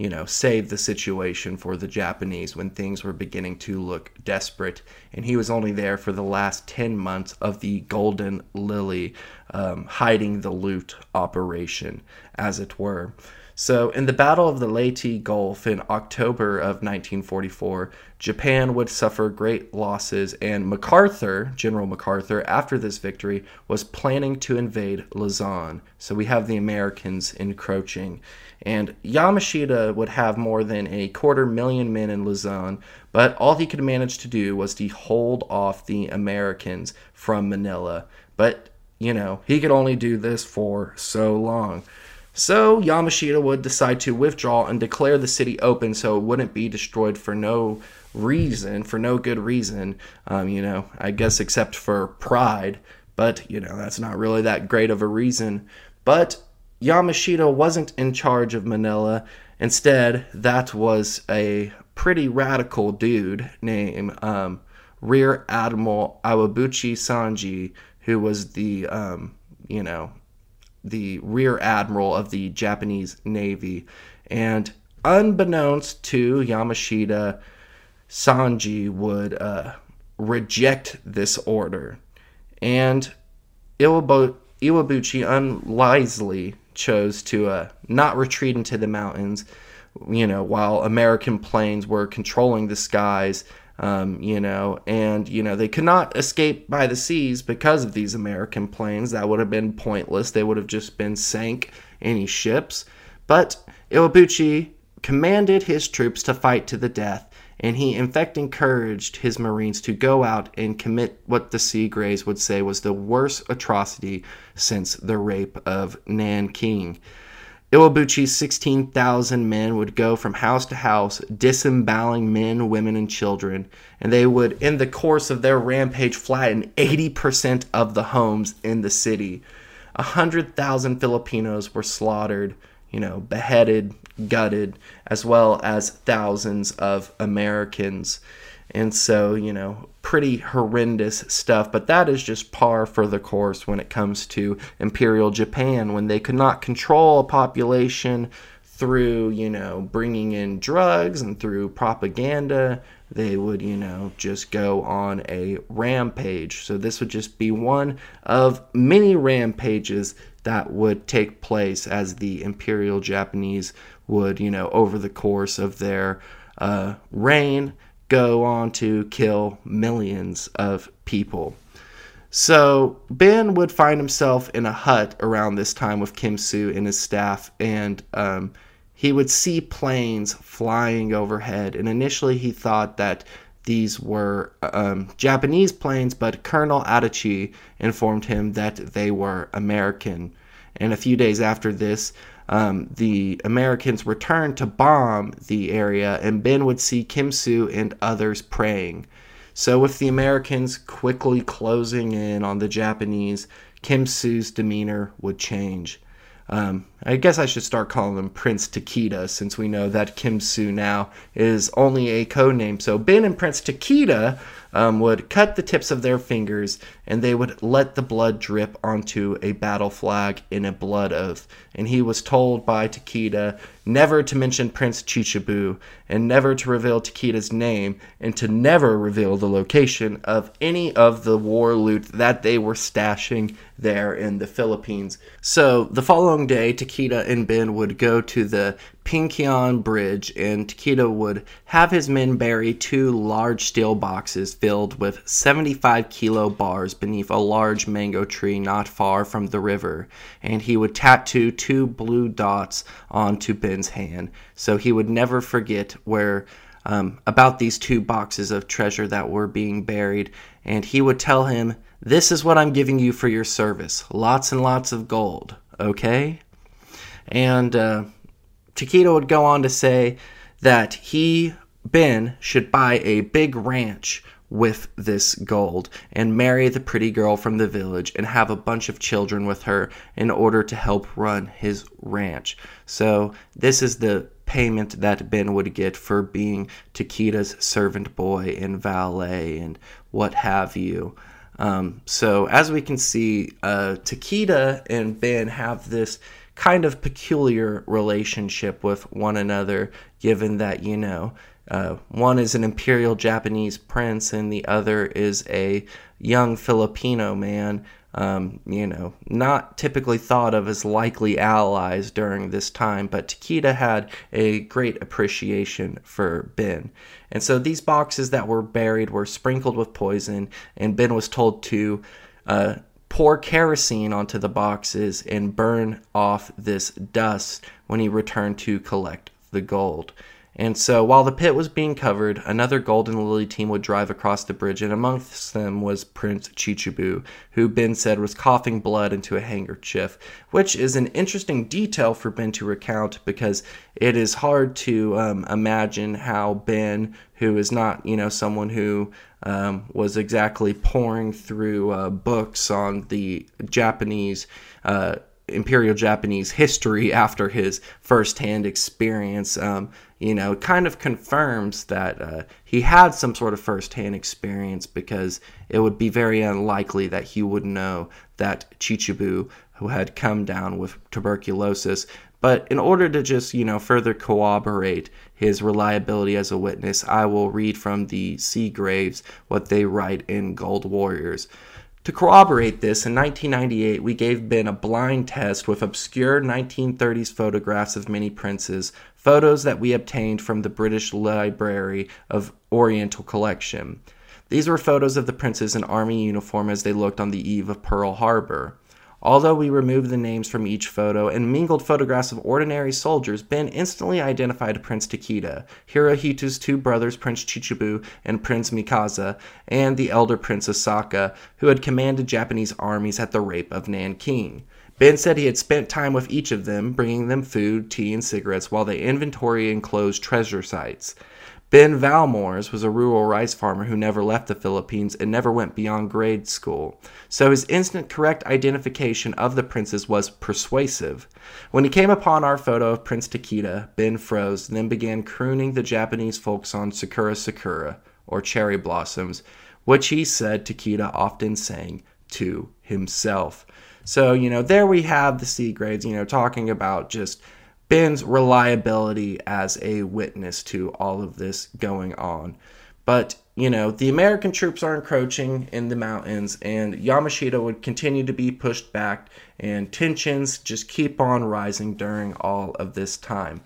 you know, save the situation for the Japanese when things were beginning to look desperate. And he was only there for the last 10 months of the Golden Lily um, hiding the loot operation, as it were. So, in the Battle of the Leyte Gulf in October of 1944, Japan would suffer great losses, and MacArthur, General MacArthur, after this victory, was planning to invade Luzon. So, we have the Americans encroaching. And Yamashita would have more than a quarter million men in Luzon, but all he could manage to do was to hold off the Americans from Manila. But, you know, he could only do this for so long. So Yamashita would decide to withdraw and declare the city open so it wouldn't be destroyed for no reason, for no good reason, um, you know, I guess except for pride. But, you know, that's not really that great of a reason. But Yamashita wasn't in charge of Manila. Instead, that was a pretty radical dude named um, Rear Admiral Iwabuchi Sanji, who was the, um, you know, the rear admiral of the Japanese Navy. And unbeknownst to Yamashita, Sanji would uh, reject this order. And Iwabuchi unwisely chose to uh, not retreat into the mountains, you know, while American planes were controlling the skies um, you know, and you know they could not escape by the seas because of these American planes. That would have been pointless. They would have just been sank any ships. But Iwabuchi commanded his troops to fight to the death, and he in fact encouraged his Marines to go out and commit what the Seagraves would say was the worst atrocity since the rape of Nanking. Iwabuchi's 16,000 men would go from house to house, disemboweling men, women, and children, and they would, in the course of their rampage, flatten 80% of the homes in the city. 100,000 Filipinos were slaughtered, you know, beheaded, gutted, as well as thousands of Americans. And so, you know, pretty horrendous stuff, but that is just par for the course when it comes to Imperial Japan when they could not control a population through, you know, bringing in drugs and through propaganda. They would, you know, just go on a rampage. So this would just be one of many rampages that would take place as the Imperial Japanese would, you know, over the course of their uh, reign go on to kill millions of people. So Ben would find himself in a hut around this time with Kimsu and his staff, and um, he would see planes flying overhead. And initially, he thought that these were um, Japanese planes, but Colonel Adachi informed him that they were American. And a few days after this, um, the Americans returned to bomb the area, and Ben would see Kimsu and others praying. So, with the Americans quickly closing in on the Japanese, Kimsu's demeanor would change. Um, I guess I should start calling him Prince Takeda since we know that Kimsu now is only a code name. So Ben and Prince Takeda um, would cut the tips of their fingers and they would let the blood drip onto a battle flag in a blood oath. And he was told by Takeda never to mention Prince Chichibu and never to reveal Takeda's name and to never reveal the location of any of the war loot that they were stashing there in the Philippines. So the following day, Takeda and Ben would go to the Pinkion Bridge, and Takeda would have his men bury two large steel boxes filled with 75 kilo bars beneath a large mango tree not far from the river, and he would tattoo two blue dots onto Ben's hand so he would never forget where um, about these two boxes of treasure that were being buried, and he would tell him, This is what I'm giving you for your service lots and lots of gold, okay? And uh, Takeda would go on to say that he, Ben, should buy a big ranch with this gold and marry the pretty girl from the village and have a bunch of children with her in order to help run his ranch. So, this is the payment that Ben would get for being Takeda's servant boy and valet and what have you. Um, so, as we can see, uh, Takeda and Ben have this kind of peculiar relationship with one another, given that, you know, uh, one is an imperial Japanese prince and the other is a young Filipino man, um, you know, not typically thought of as likely allies during this time, but Takeda had a great appreciation for Ben. And so these boxes that were buried were sprinkled with poison, and Ben was told to uh, pour kerosene onto the boxes and burn off this dust when he returned to collect the gold. And so while the pit was being covered, another Golden Lily team would drive across the bridge, and amongst them was Prince Chichibu, who Ben said was coughing blood into a handkerchief, which is an interesting detail for Ben to recount because it is hard to um, imagine how Ben, who is not, you know, someone who um, was exactly pouring through uh, books on the Japanese. Uh, Imperial Japanese history after his firsthand experience, um, you know, kind of confirms that uh, he had some sort of firsthand experience because it would be very unlikely that he would know that Chichibu, who had come down with tuberculosis, but in order to just, you know, further corroborate his reliability as a witness, I will read from the Seagraves what they write in Gold Warriors. To corroborate this, in 1998, we gave Ben a blind test with obscure 1930s photographs of many princes, photos that we obtained from the British Library of Oriental Collection. These were photos of the princes in army uniform as they looked on the eve of Pearl Harbor. Although we removed the names from each photo and mingled photographs of ordinary soldiers, Ben instantly identified Prince Takeda, Hirohito's two brothers, Prince Chichibu and Prince Mikasa, and the elder Prince Asaka, who had commanded Japanese armies at the rape of Nanking. Ben said he had spent time with each of them, bringing them food, tea, and cigarettes while they inventory enclosed treasure sites. Ben Valmores was a rural rice farmer who never left the Philippines and never went beyond grade school, so his instant correct identification of the princes was persuasive. When he came upon our photo of Prince Takeda, Ben froze, and then began crooning the Japanese folk song Sakura Sakura, or Cherry Blossoms, which he said Takeda often sang to himself. So, you know, there we have the Seagraves, you know, talking about just Ben's reliability as a witness to all of this going on. But, you know, the American troops are encroaching in the mountains, and Yamashita would continue to be pushed back, and tensions just keep on rising during all of this time.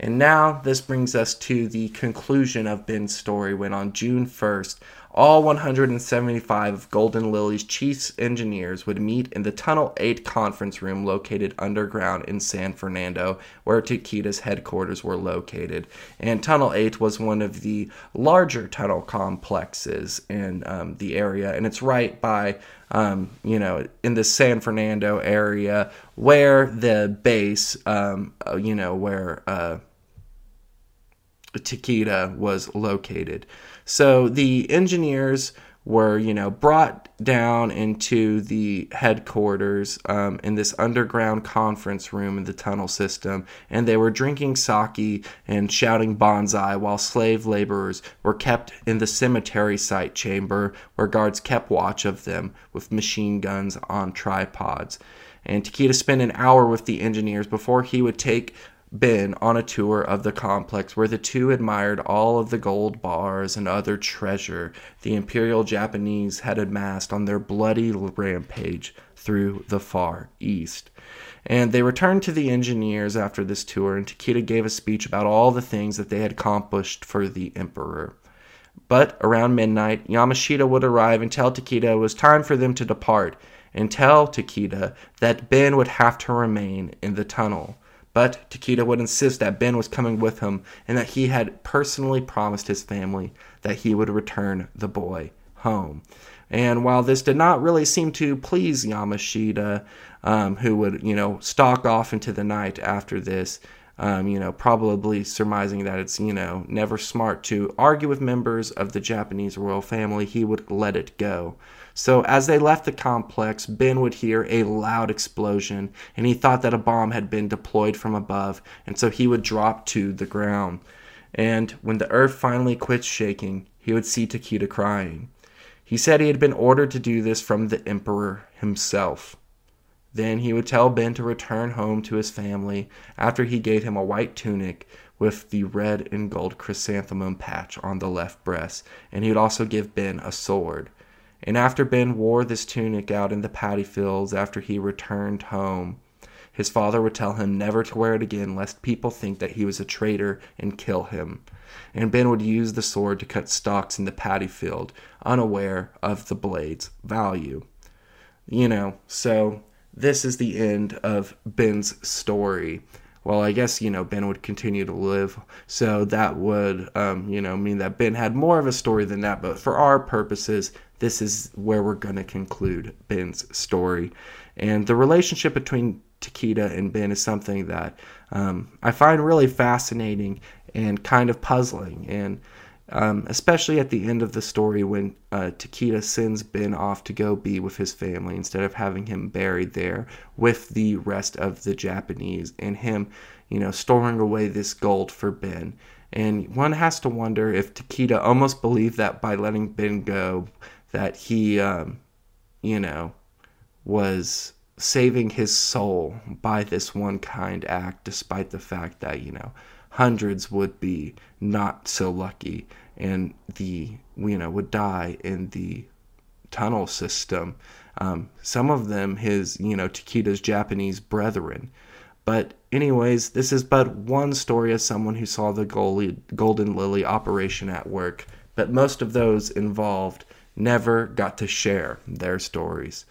And now this brings us to the conclusion of Ben's story when on June 1st, all 175 of Golden Lily's chief engineers would meet in the Tunnel 8 conference room located underground in San Fernando, where Takeda's headquarters were located. And Tunnel 8 was one of the larger tunnel complexes in um, the area, and it's right by, um, you know, in the San Fernando area where the base, um, uh, you know, where. Uh, was located. So the engineers were, you know, brought down into the headquarters um, in this underground conference room in the tunnel system, and they were drinking sake and shouting banzai while slave laborers were kept in the cemetery site chamber where guards kept watch of them with machine guns on tripods. And Takeda spent an hour with the engineers before he would take Ben on a tour of the complex where the two admired all of the gold bars and other treasure the Imperial Japanese had amassed on their bloody rampage through the Far East. And they returned to the engineers after this tour, and Takeda gave a speech about all the things that they had accomplished for the Emperor. But around midnight, Yamashita would arrive and tell Takeda it was time for them to depart, and tell Takeda that Ben would have to remain in the tunnel. But Takeda would insist that Ben was coming with him and that he had personally promised his family that he would return the boy home. And while this did not really seem to please Yamashita, um, who would, you know, stalk off into the night after this, um, you know, probably surmising that it's, you know, never smart to argue with members of the Japanese royal family, he would let it go. So as they left the complex, Ben would hear a loud explosion, and he thought that a bomb had been deployed from above, and so he would drop to the ground. And when the earth finally quit shaking, he would see Takeda crying. He said he had been ordered to do this from the emperor himself. Then he would tell Ben to return home to his family after he gave him a white tunic with the red and gold chrysanthemum patch on the left breast, and he would also give Ben a sword. And after Ben wore this tunic out in the paddy fields after he returned home, his father would tell him never to wear it again lest people think that he was a traitor and kill him and Ben would use the sword to cut stalks in the paddy field, unaware of the blade's value. You know, so this is the end of Ben's story. Well, I guess, you know, Ben would continue to live. So that would, um, you know, mean that Ben had more of a story than that. But for our purposes, this is where we're going to conclude Ben's story. And the relationship between Takeda and Ben is something that um, I find really fascinating and kind of puzzling. And um, especially at the end of the story when uh, Takeda sends Ben off to go be with his family instead of having him buried there with the rest of the Japanese and him, you know, storing away this gold for Ben. And one has to wonder if Takeda almost believed that by letting Ben go, that he, um, you know, was saving his soul by this one kind act, despite the fact that, you know, hundreds would be not so lucky and the you know would die in the tunnel system. Um, some of them his you know takeda's japanese brethren. But anyways this is but one story of someone who saw the golden lily operation at work. But most of those involved never got to share their stories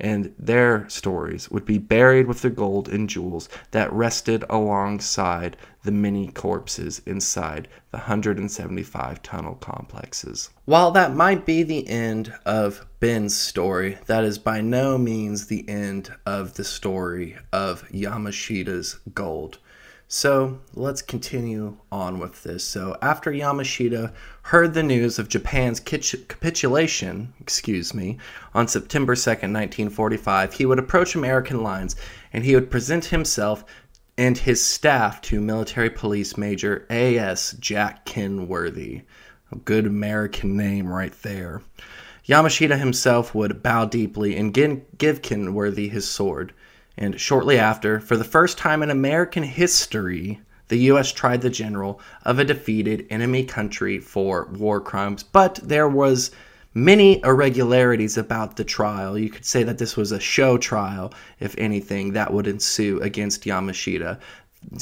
and their stories would be buried with the gold and jewels that rested alongside the many corpses inside the 175 tunnel complexes. While that might be the end of Ben's story, that is by no means the end of the story of Yamashita's gold. So let's continue on with this. So after Yamashita heard the news of Japan's capitulation, excuse me, on September 2nd, 1945, he would approach American lines and he would present himself and his staff to military police major A.S. Jack Kenworthy. A good American name right there. Yamashita himself would bow deeply and give Kenworthy his sword. And shortly after, for the first time in American history, the U.S. tried the general of a defeated enemy country for war crimes, but there was many irregularities about the trial. You could say that this was a show trial, if anything, that would ensue against Yamashita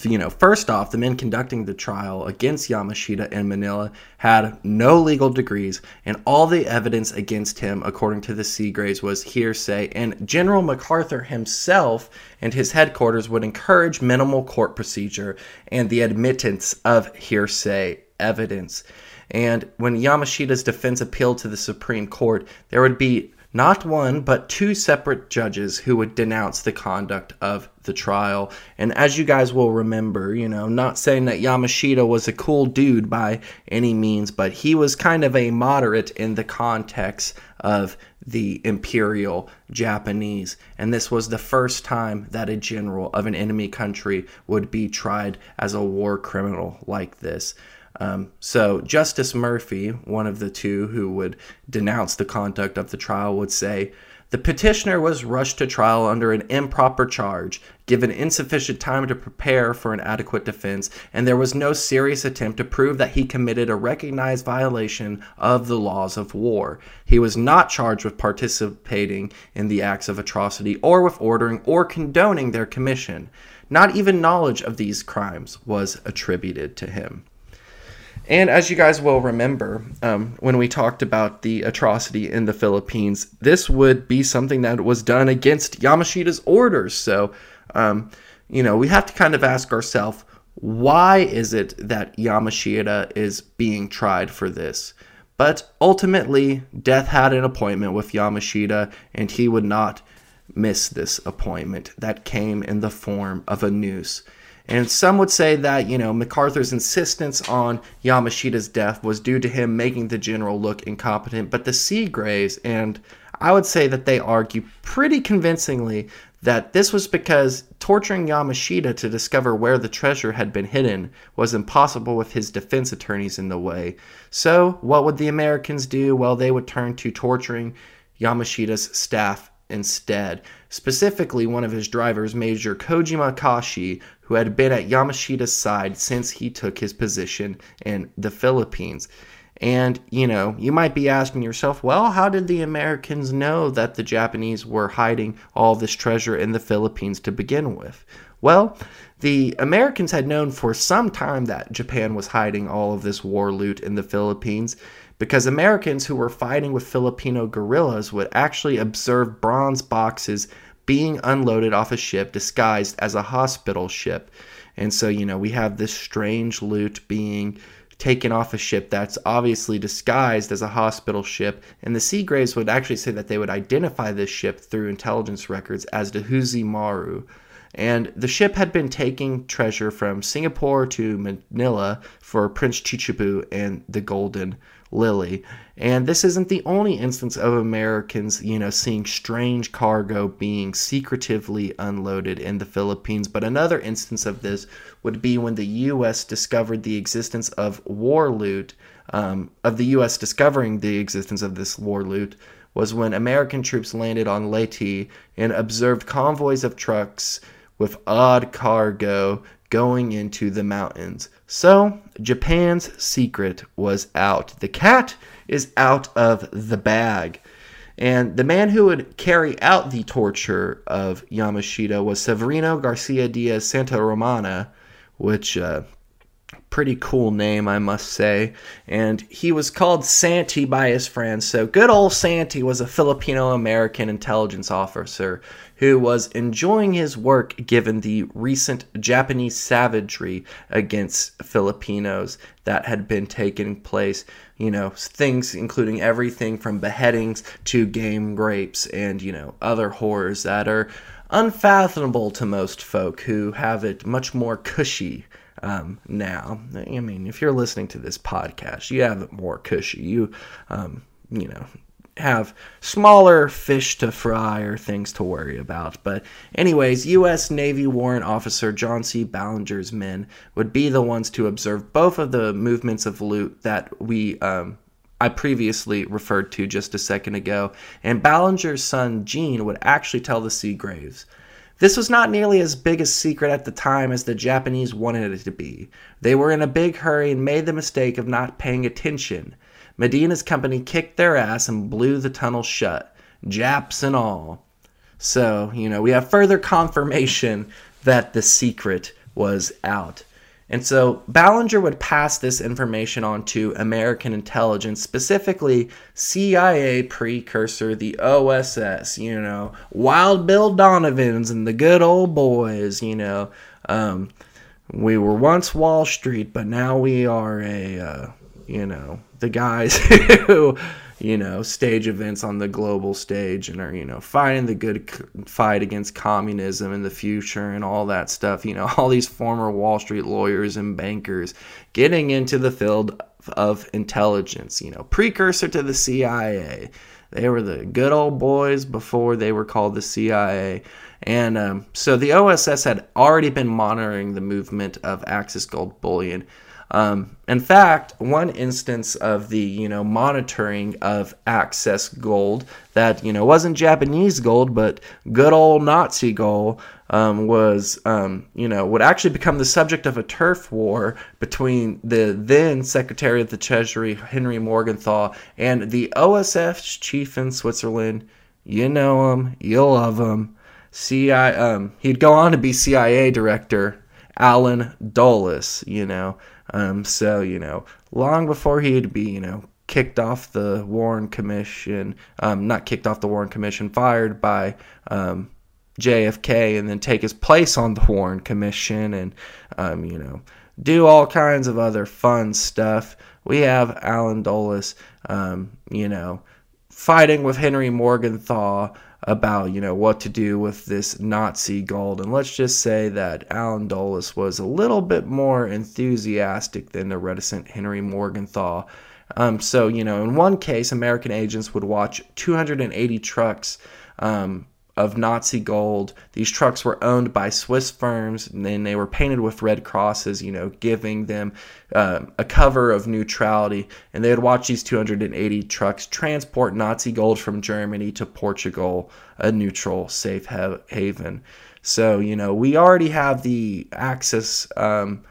you know, first off, the men conducting the trial against Yamashita in Manila had no legal degrees, and all the evidence against him, according to the Seagraves, was hearsay. And General MacArthur himself and his headquarters would encourage minimal court procedure and the admittance of hearsay evidence. And when Yamashita's defense appealed to the Supreme Court, there would be not one, but two separate judges who would denounce the conduct of the trial. And as you guys will remember, you know, not saying that Yamashita was a cool dude by any means, but he was kind of a moderate in the context of the imperial Japanese. And this was the first time that a general of an enemy country would be tried as a war criminal like this. Um, so Justice Murphy, one of the two who would denounce the conduct of the trial, would say, the petitioner was rushed to trial under an improper charge, given insufficient time to prepare for an adequate defense, and there was no serious attempt to prove that he committed a recognized violation of the laws of war. He was not charged with participating in the acts of atrocity or with ordering or condoning their commission. Not even knowledge of these crimes was attributed to him. And as you guys will remember, um, when we talked about the atrocity in the Philippines, this would be something that was done against Yamashita's orders. So, um, you know, we have to kind of ask ourselves why is it that Yamashita is being tried for this? But ultimately, death had an appointment with Yamashita, and he would not miss this appointment that came in the form of a noose. And some would say that, you know, MacArthur's insistence on Yamashita's death was due to him making the general look incompetent, but the Seagraves, and I would say that they argue pretty convincingly that this was because torturing Yamashita to discover where the treasure had been hidden was impossible with his defense attorneys in the way. So, what would the Americans do? Well, they would turn to torturing Yamashita's staff instead. Specifically, one of his drivers, Major Kojima Kashi, who had been at Yamashita's side since he took his position in the Philippines. And, you know, you might be asking yourself, well, how did the Americans know that the Japanese were hiding all this treasure in the Philippines to begin with? Well, the Americans had known for some time that Japan was hiding all of this war loot in the Philippines because Americans who were fighting with Filipino guerrillas would actually observe bronze boxes being unloaded off a ship disguised as a hospital ship. And so, you know, we have this strange loot being taken off a ship that's obviously disguised as a hospital ship. And the Seagraves would actually say that they would identify this ship through intelligence records as the Huzi Maru. And the ship had been taking treasure from Singapore to Manila for Prince Chichibu and the Golden Lily. And this isn't the only instance of Americans, you know, seeing strange cargo being secretively unloaded in the Philippines. But another instance of this would be when the U.S. discovered the existence of war loot, um, of the U.S. discovering the existence of this war loot, was when American troops landed on Leyte and observed convoys of trucks with odd cargo going into the mountains. So, Japan's secret was out. The cat is out of the bag. And the man who would carry out the torture of Yamashita was Severino Garcia Diaz Santa Romana, which uh, pretty cool name, I must say. And he was called Santi by his friends. So, good old Santi was a Filipino American intelligence officer who was enjoying his work given the recent Japanese savagery against Filipinos that had been taking place. You know, things including everything from beheadings to game rapes and, you know, other horrors that are unfathomable to most folk who have it much more cushy um, now. I mean, if you're listening to this podcast, you have it more cushy. You, um, you know, have smaller fish to fry or things to worry about. But, anyways, U.S. Navy warrant officer John C. Ballinger's men would be the ones to observe both of the movements of loot that we. Um, I previously referred to just a second ago, and Ballinger's son Gene would actually tell the Seagraves. This was not nearly as big a secret at the time as the Japanese wanted it to be. They were in a big hurry and made the mistake of not paying attention. Medina's company kicked their ass and blew the tunnel shut, Japs and all. So, you know, we have further confirmation that the secret was out. And so Ballinger would pass this information on to American intelligence, specifically CIA precursor, the OSS, you know, Wild Bill Donovans and the good old boys, you know. Um, we were once Wall Street, but now we are a, uh, you know, the guys who, you know, stage events on the global stage and are, you know, fighting the good fight against communism in the future and all that stuff. You know, all these former Wall Street lawyers and bankers getting into the field of intelligence, you know, precursor to the CIA. They were the good old boys before they were called the CIA. And um, so the OSS had already been monitoring the movement of Axis Gold bullion um, in fact, one instance of the you know monitoring of Axis gold that you know wasn't Japanese gold but good old Nazi gold um, was um, you know would actually become the subject of a turf war between the then Secretary of the Treasury Henry Morgenthau and the OSS chief in Switzerland. You know him, you love him. CIA. Um, he'd go on to be CIA director Allen Dulles. You know. Um, so, you know, long before he'd be, you know, kicked off the Warren Commission, um, not kicked off the Warren Commission, fired by um, JFK and then take his place on the Warren Commission and, um, you know, do all kinds of other fun stuff. We have Allen Dulles, um, you know, fighting with Henry Morgenthau about you know what to do with this Nazi gold. And let's just say that Allen Dulles was a little bit more enthusiastic than the reticent Henry Morgenthau. Um, so you know, in one case, American agents would watch 280 trucks. Um, of Nazi gold. These trucks were owned by Swiss firms, and then they were painted with red crosses, you know, giving them uh, a cover of neutrality. And they would watch these 280 trucks transport Nazi gold from Germany to Portugal, a neutral, safe ha- haven. So, you know, we already have the Axis. Um,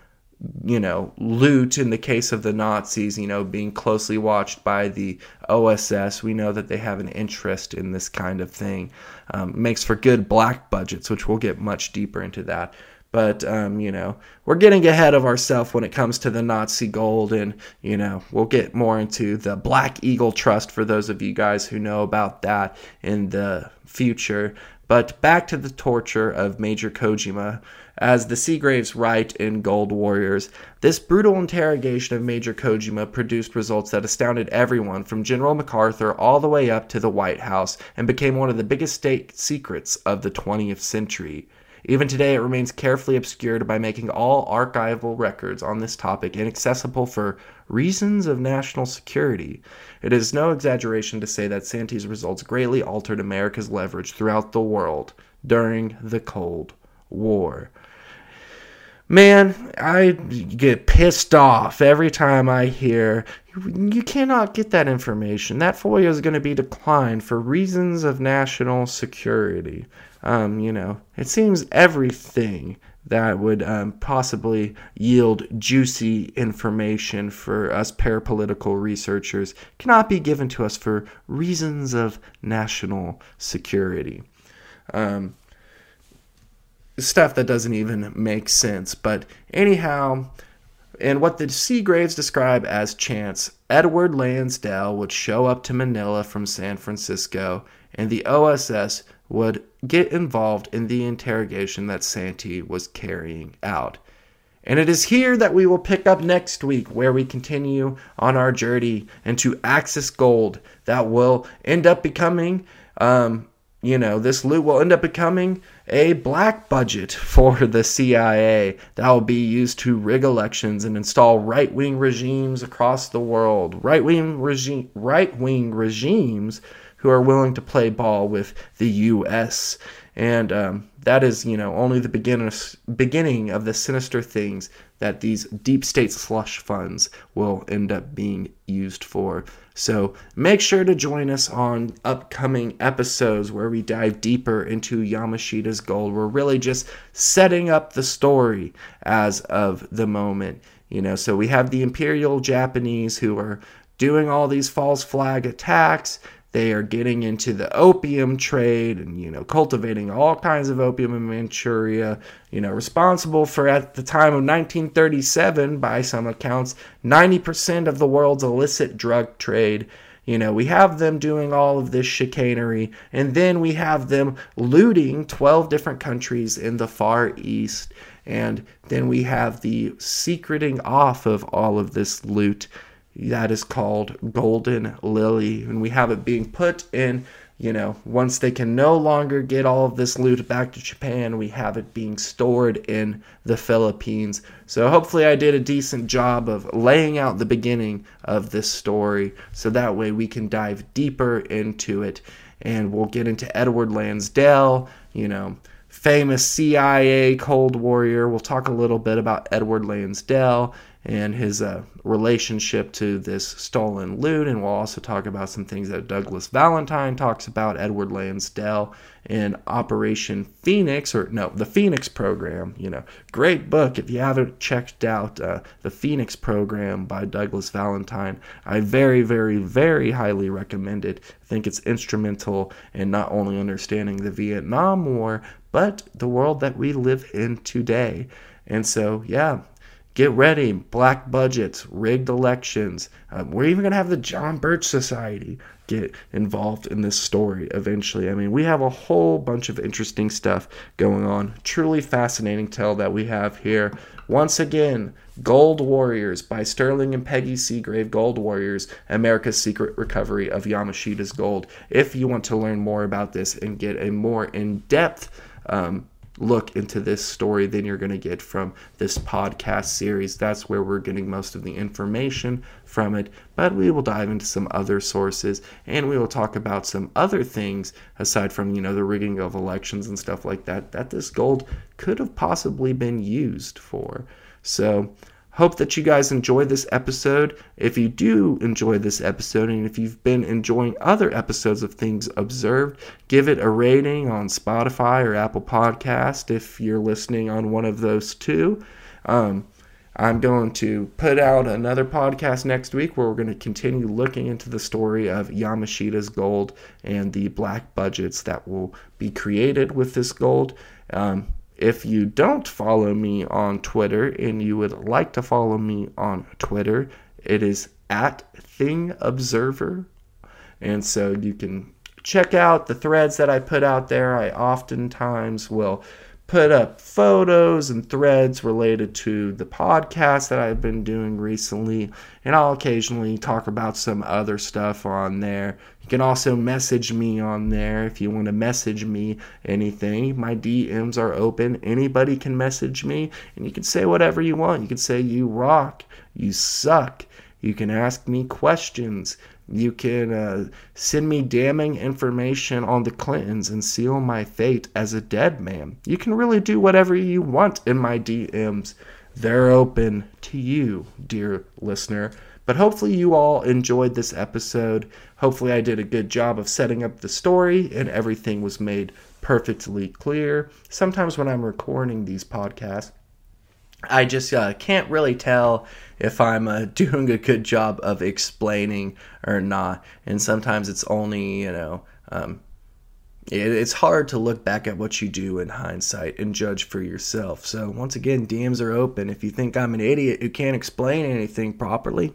you know, loot in the case of the Nazis, you know, being closely watched by the OSS. We know that they have an interest in this kind of thing. Um, makes for good black budgets, which we'll get much deeper into that. But, um, you know, we're getting ahead of ourselves when it comes to the Nazi gold. And, you know, we'll get more into the Black Eagle Trust for those of you guys who know about that in the future. But back to the torture of Major Kojima. As the Seagraves write in Gold Warriors, this brutal interrogation of Major Kojima produced results that astounded everyone from General MacArthur all the way up to the White House and became one of the biggest state secrets of the 20th century. Even today, it remains carefully obscured by making all archival records on this topic inaccessible for reasons of national security. It is no exaggeration to say that Santi's results greatly altered America's leverage throughout the world during the Cold War. Man, I get pissed off every time I hear you cannot get that information. That FOIA is going to be declined for reasons of national security. Um, you know, it seems everything that would um, possibly yield juicy information for us parapolitical researchers cannot be given to us for reasons of national security. Um, stuff that doesn't even make sense. But anyhow, and what the Seagraves describe as chance, Edward Lansdale would show up to Manila from San Francisco, and the OSS would get involved in the interrogation that Santi was carrying out. And it is here that we will pick up next week, where we continue on our journey into Axis Gold that will end up becoming, um, you know, this loot will end up becoming a black budget for the CIA that will be used to rig elections and install right-wing regimes across the world. Right-wing regime right-wing regimes who are willing to play ball with the US. And um, that is, you know, only the beginning beginning of the sinister things that these deep state slush funds will end up being used for. So make sure to join us on upcoming episodes where we dive deeper into Yamashita's gold. We're really just setting up the story as of the moment. You know, so we have the Imperial Japanese who are doing all these false flag attacks they are getting into the opium trade and, you know, cultivating all kinds of opium in Manchuria, you know, responsible for, at the time of 1937, by some accounts, 90% of the world's illicit drug trade. You know, we have them doing all of this chicanery, and then we have them looting 12 different countries in the Far East. And then we have the secreting off of all of this loot that is called Golden Lily. And we have it being put in, you know, once they can no longer get all of this loot back to Japan, we have it being stored in the Philippines. So hopefully, I did a decent job of laying out the beginning of this story so that way we can dive deeper into it. And we'll get into Edward Lansdale, you know famous CIA Cold Warrior. We'll talk a little bit about Edward Lansdale and his uh, relationship to this stolen loot. And we'll also talk about some things that Douglas Valentine talks about, Edward Lansdale and Operation Phoenix, or no, the Phoenix program. You know, great book. If you haven't checked out uh, the Phoenix program by Douglas Valentine, I very, very, very highly recommend it. I think it's instrumental in not only understanding the Vietnam War, but the world that we live in today. And so, yeah, Get ready, black budgets, rigged elections. Uh, we're even going to have the John Birch Society. get involved in this story eventually. I mean, we have a whole bunch of interesting stuff going on. Truly fascinating tale that we have here. Once again, Gold Warriors by Sterling and Peggy Seagrave. Gold Warriors, America's Secret Recovery of Yamashita's Gold. If you want to learn more about this and get a more in depth um, look into this story than you're going to get from this podcast series. That's where we're getting most of the information from it. But we will dive into some other sources and we will talk about some other things aside from, you know, the rigging of elections and stuff like that that this gold could have possibly been used for. So, Hope that you guys enjoy this episode. If you do enjoy this episode, and if you've been enjoying other episodes of Things Observed, give it a rating on Spotify or Apple Podcast if you're listening on one of those two. Um, I'm going to put out another podcast next week where we're going to continue looking into the story of Yamashita's gold and the black budgets that will be created with this gold. Um, if you don't follow me on Twitter and you would like to follow me on Twitter, it is at Thing Observer. And so you can check out the threads that I put out there. I oftentimes will put up photos and threads related to the podcast that I've been doing recently, and I'll occasionally talk about some other stuff on there. You can also message me on there if you want to message me anything. My DMs are open. Anybody can message me, and you can say whatever you want. You can say, You rock, you suck. You can ask me questions. You can uh, send me damning information on the Clintons and seal my fate as a dead man. You can really do whatever you want in my DMs. They're open to you, dear listener. But hopefully, you all enjoyed this episode. Hopefully, I did a good job of setting up the story and everything was made perfectly clear. Sometimes, when I'm recording these podcasts, I just uh, can't really tell if I'm uh, doing a good job of explaining or not. And sometimes it's only, you know, um, it, it's hard to look back at what you do in hindsight and judge for yourself. So, once again, DMs are open. If you think I'm an idiot who can't explain anything properly,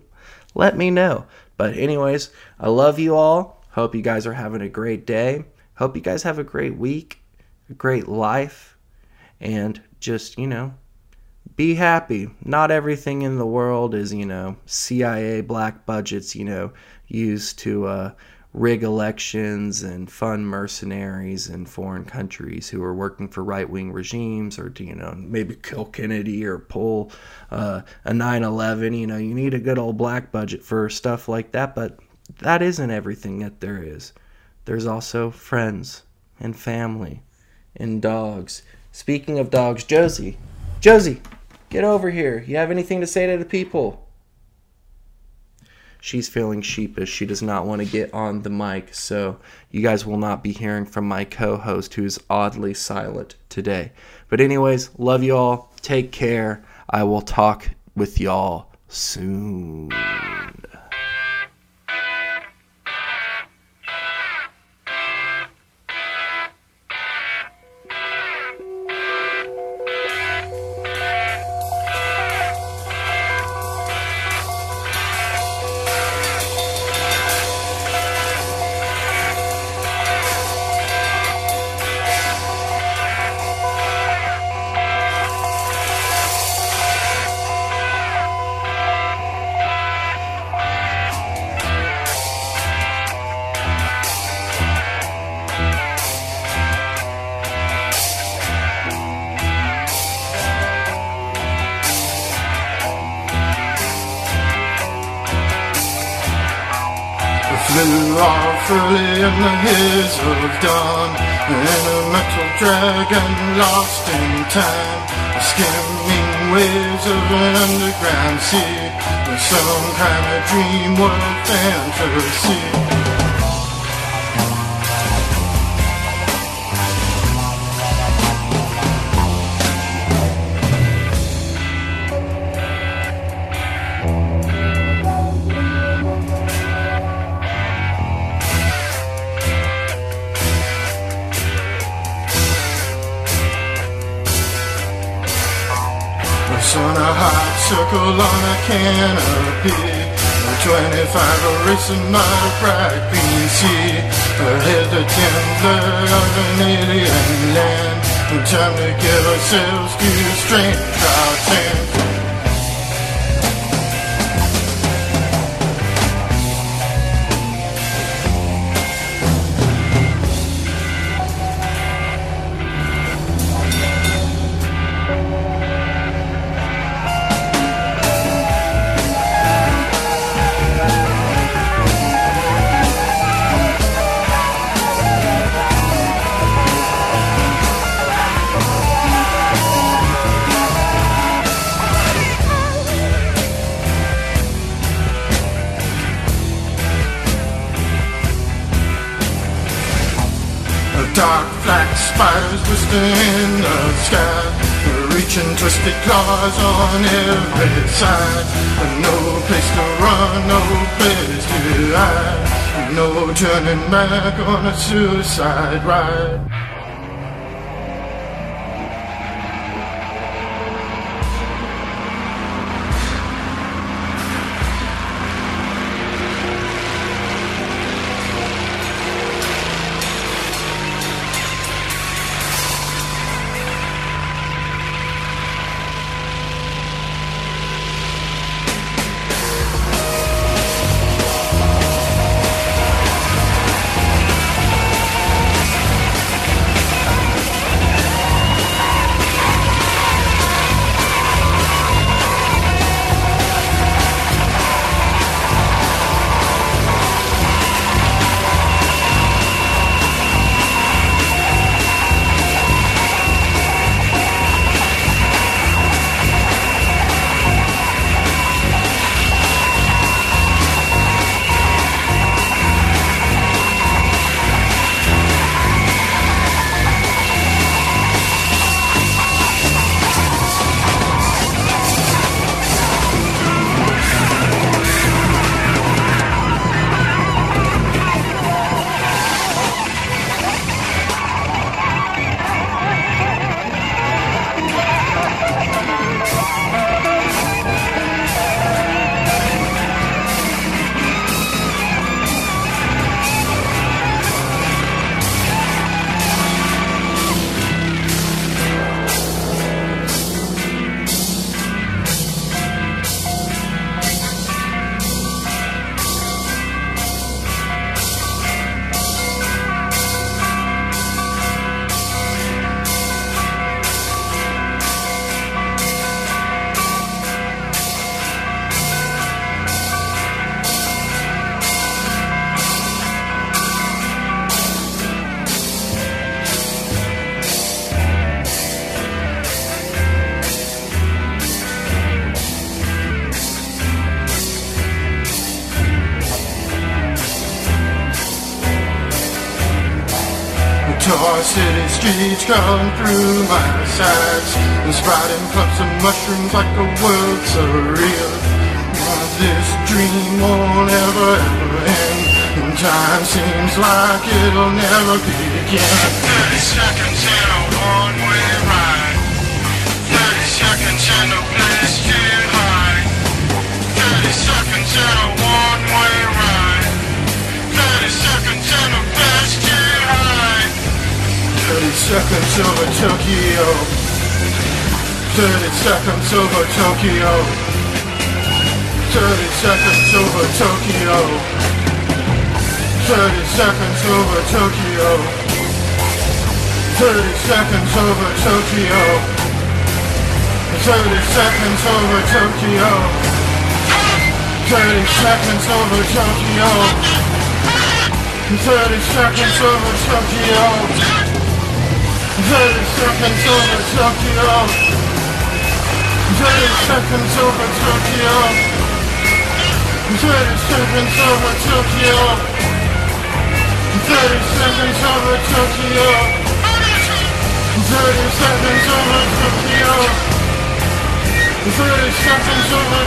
let me know. But, anyways, I love you all. Hope you guys are having a great day. Hope you guys have a great week, a great life, and just, you know, be happy. Not everything in the world is, you know, CIA black budgets, you know, used to uh, rig elections and fund mercenaries in foreign countries who are working for right wing regimes or to, you know, maybe kill Kennedy or pull uh, a 9 11. You know, you need a good old black budget for stuff like that, but that isn't everything that there is. There's also friends and family and dogs. Speaking of dogs, Josie. Josie, Get over here. You have anything to say to the people? She's feeling sheepish. She does not want to get on the mic, so you guys will not be hearing from my co host, who's oddly silent today. But, anyways, love you all. Take care. I will talk with y'all soon. Time spiders twisting in the sky. Reaching twisted claws on every side. No place to run, no place to hide. No turning back on a suicide ride come through my sides And sprouting clumps of mushrooms like a world surreal But this dream won't ever, ever end. And time seems like it'll never begin. 30 seconds in a one-way ride. 30 seconds in a place too high 30 seconds in a one-way ride. 30 seconds in a place high 30 seconds over Tokyo. 30 seconds over Tokyo. 30 seconds over Tokyo. 30 seconds over Tokyo. 30 seconds over Tokyo. 30 seconds over Tokyo. 30 seconds over Tokyo. 30 seconds over Tokyo 30 seconds over Tokyo 30 seconds over Tokyo 30 seconds over Tokyo 30 seconds over Tokyo 30 seconds over Tokyo 30 seconds over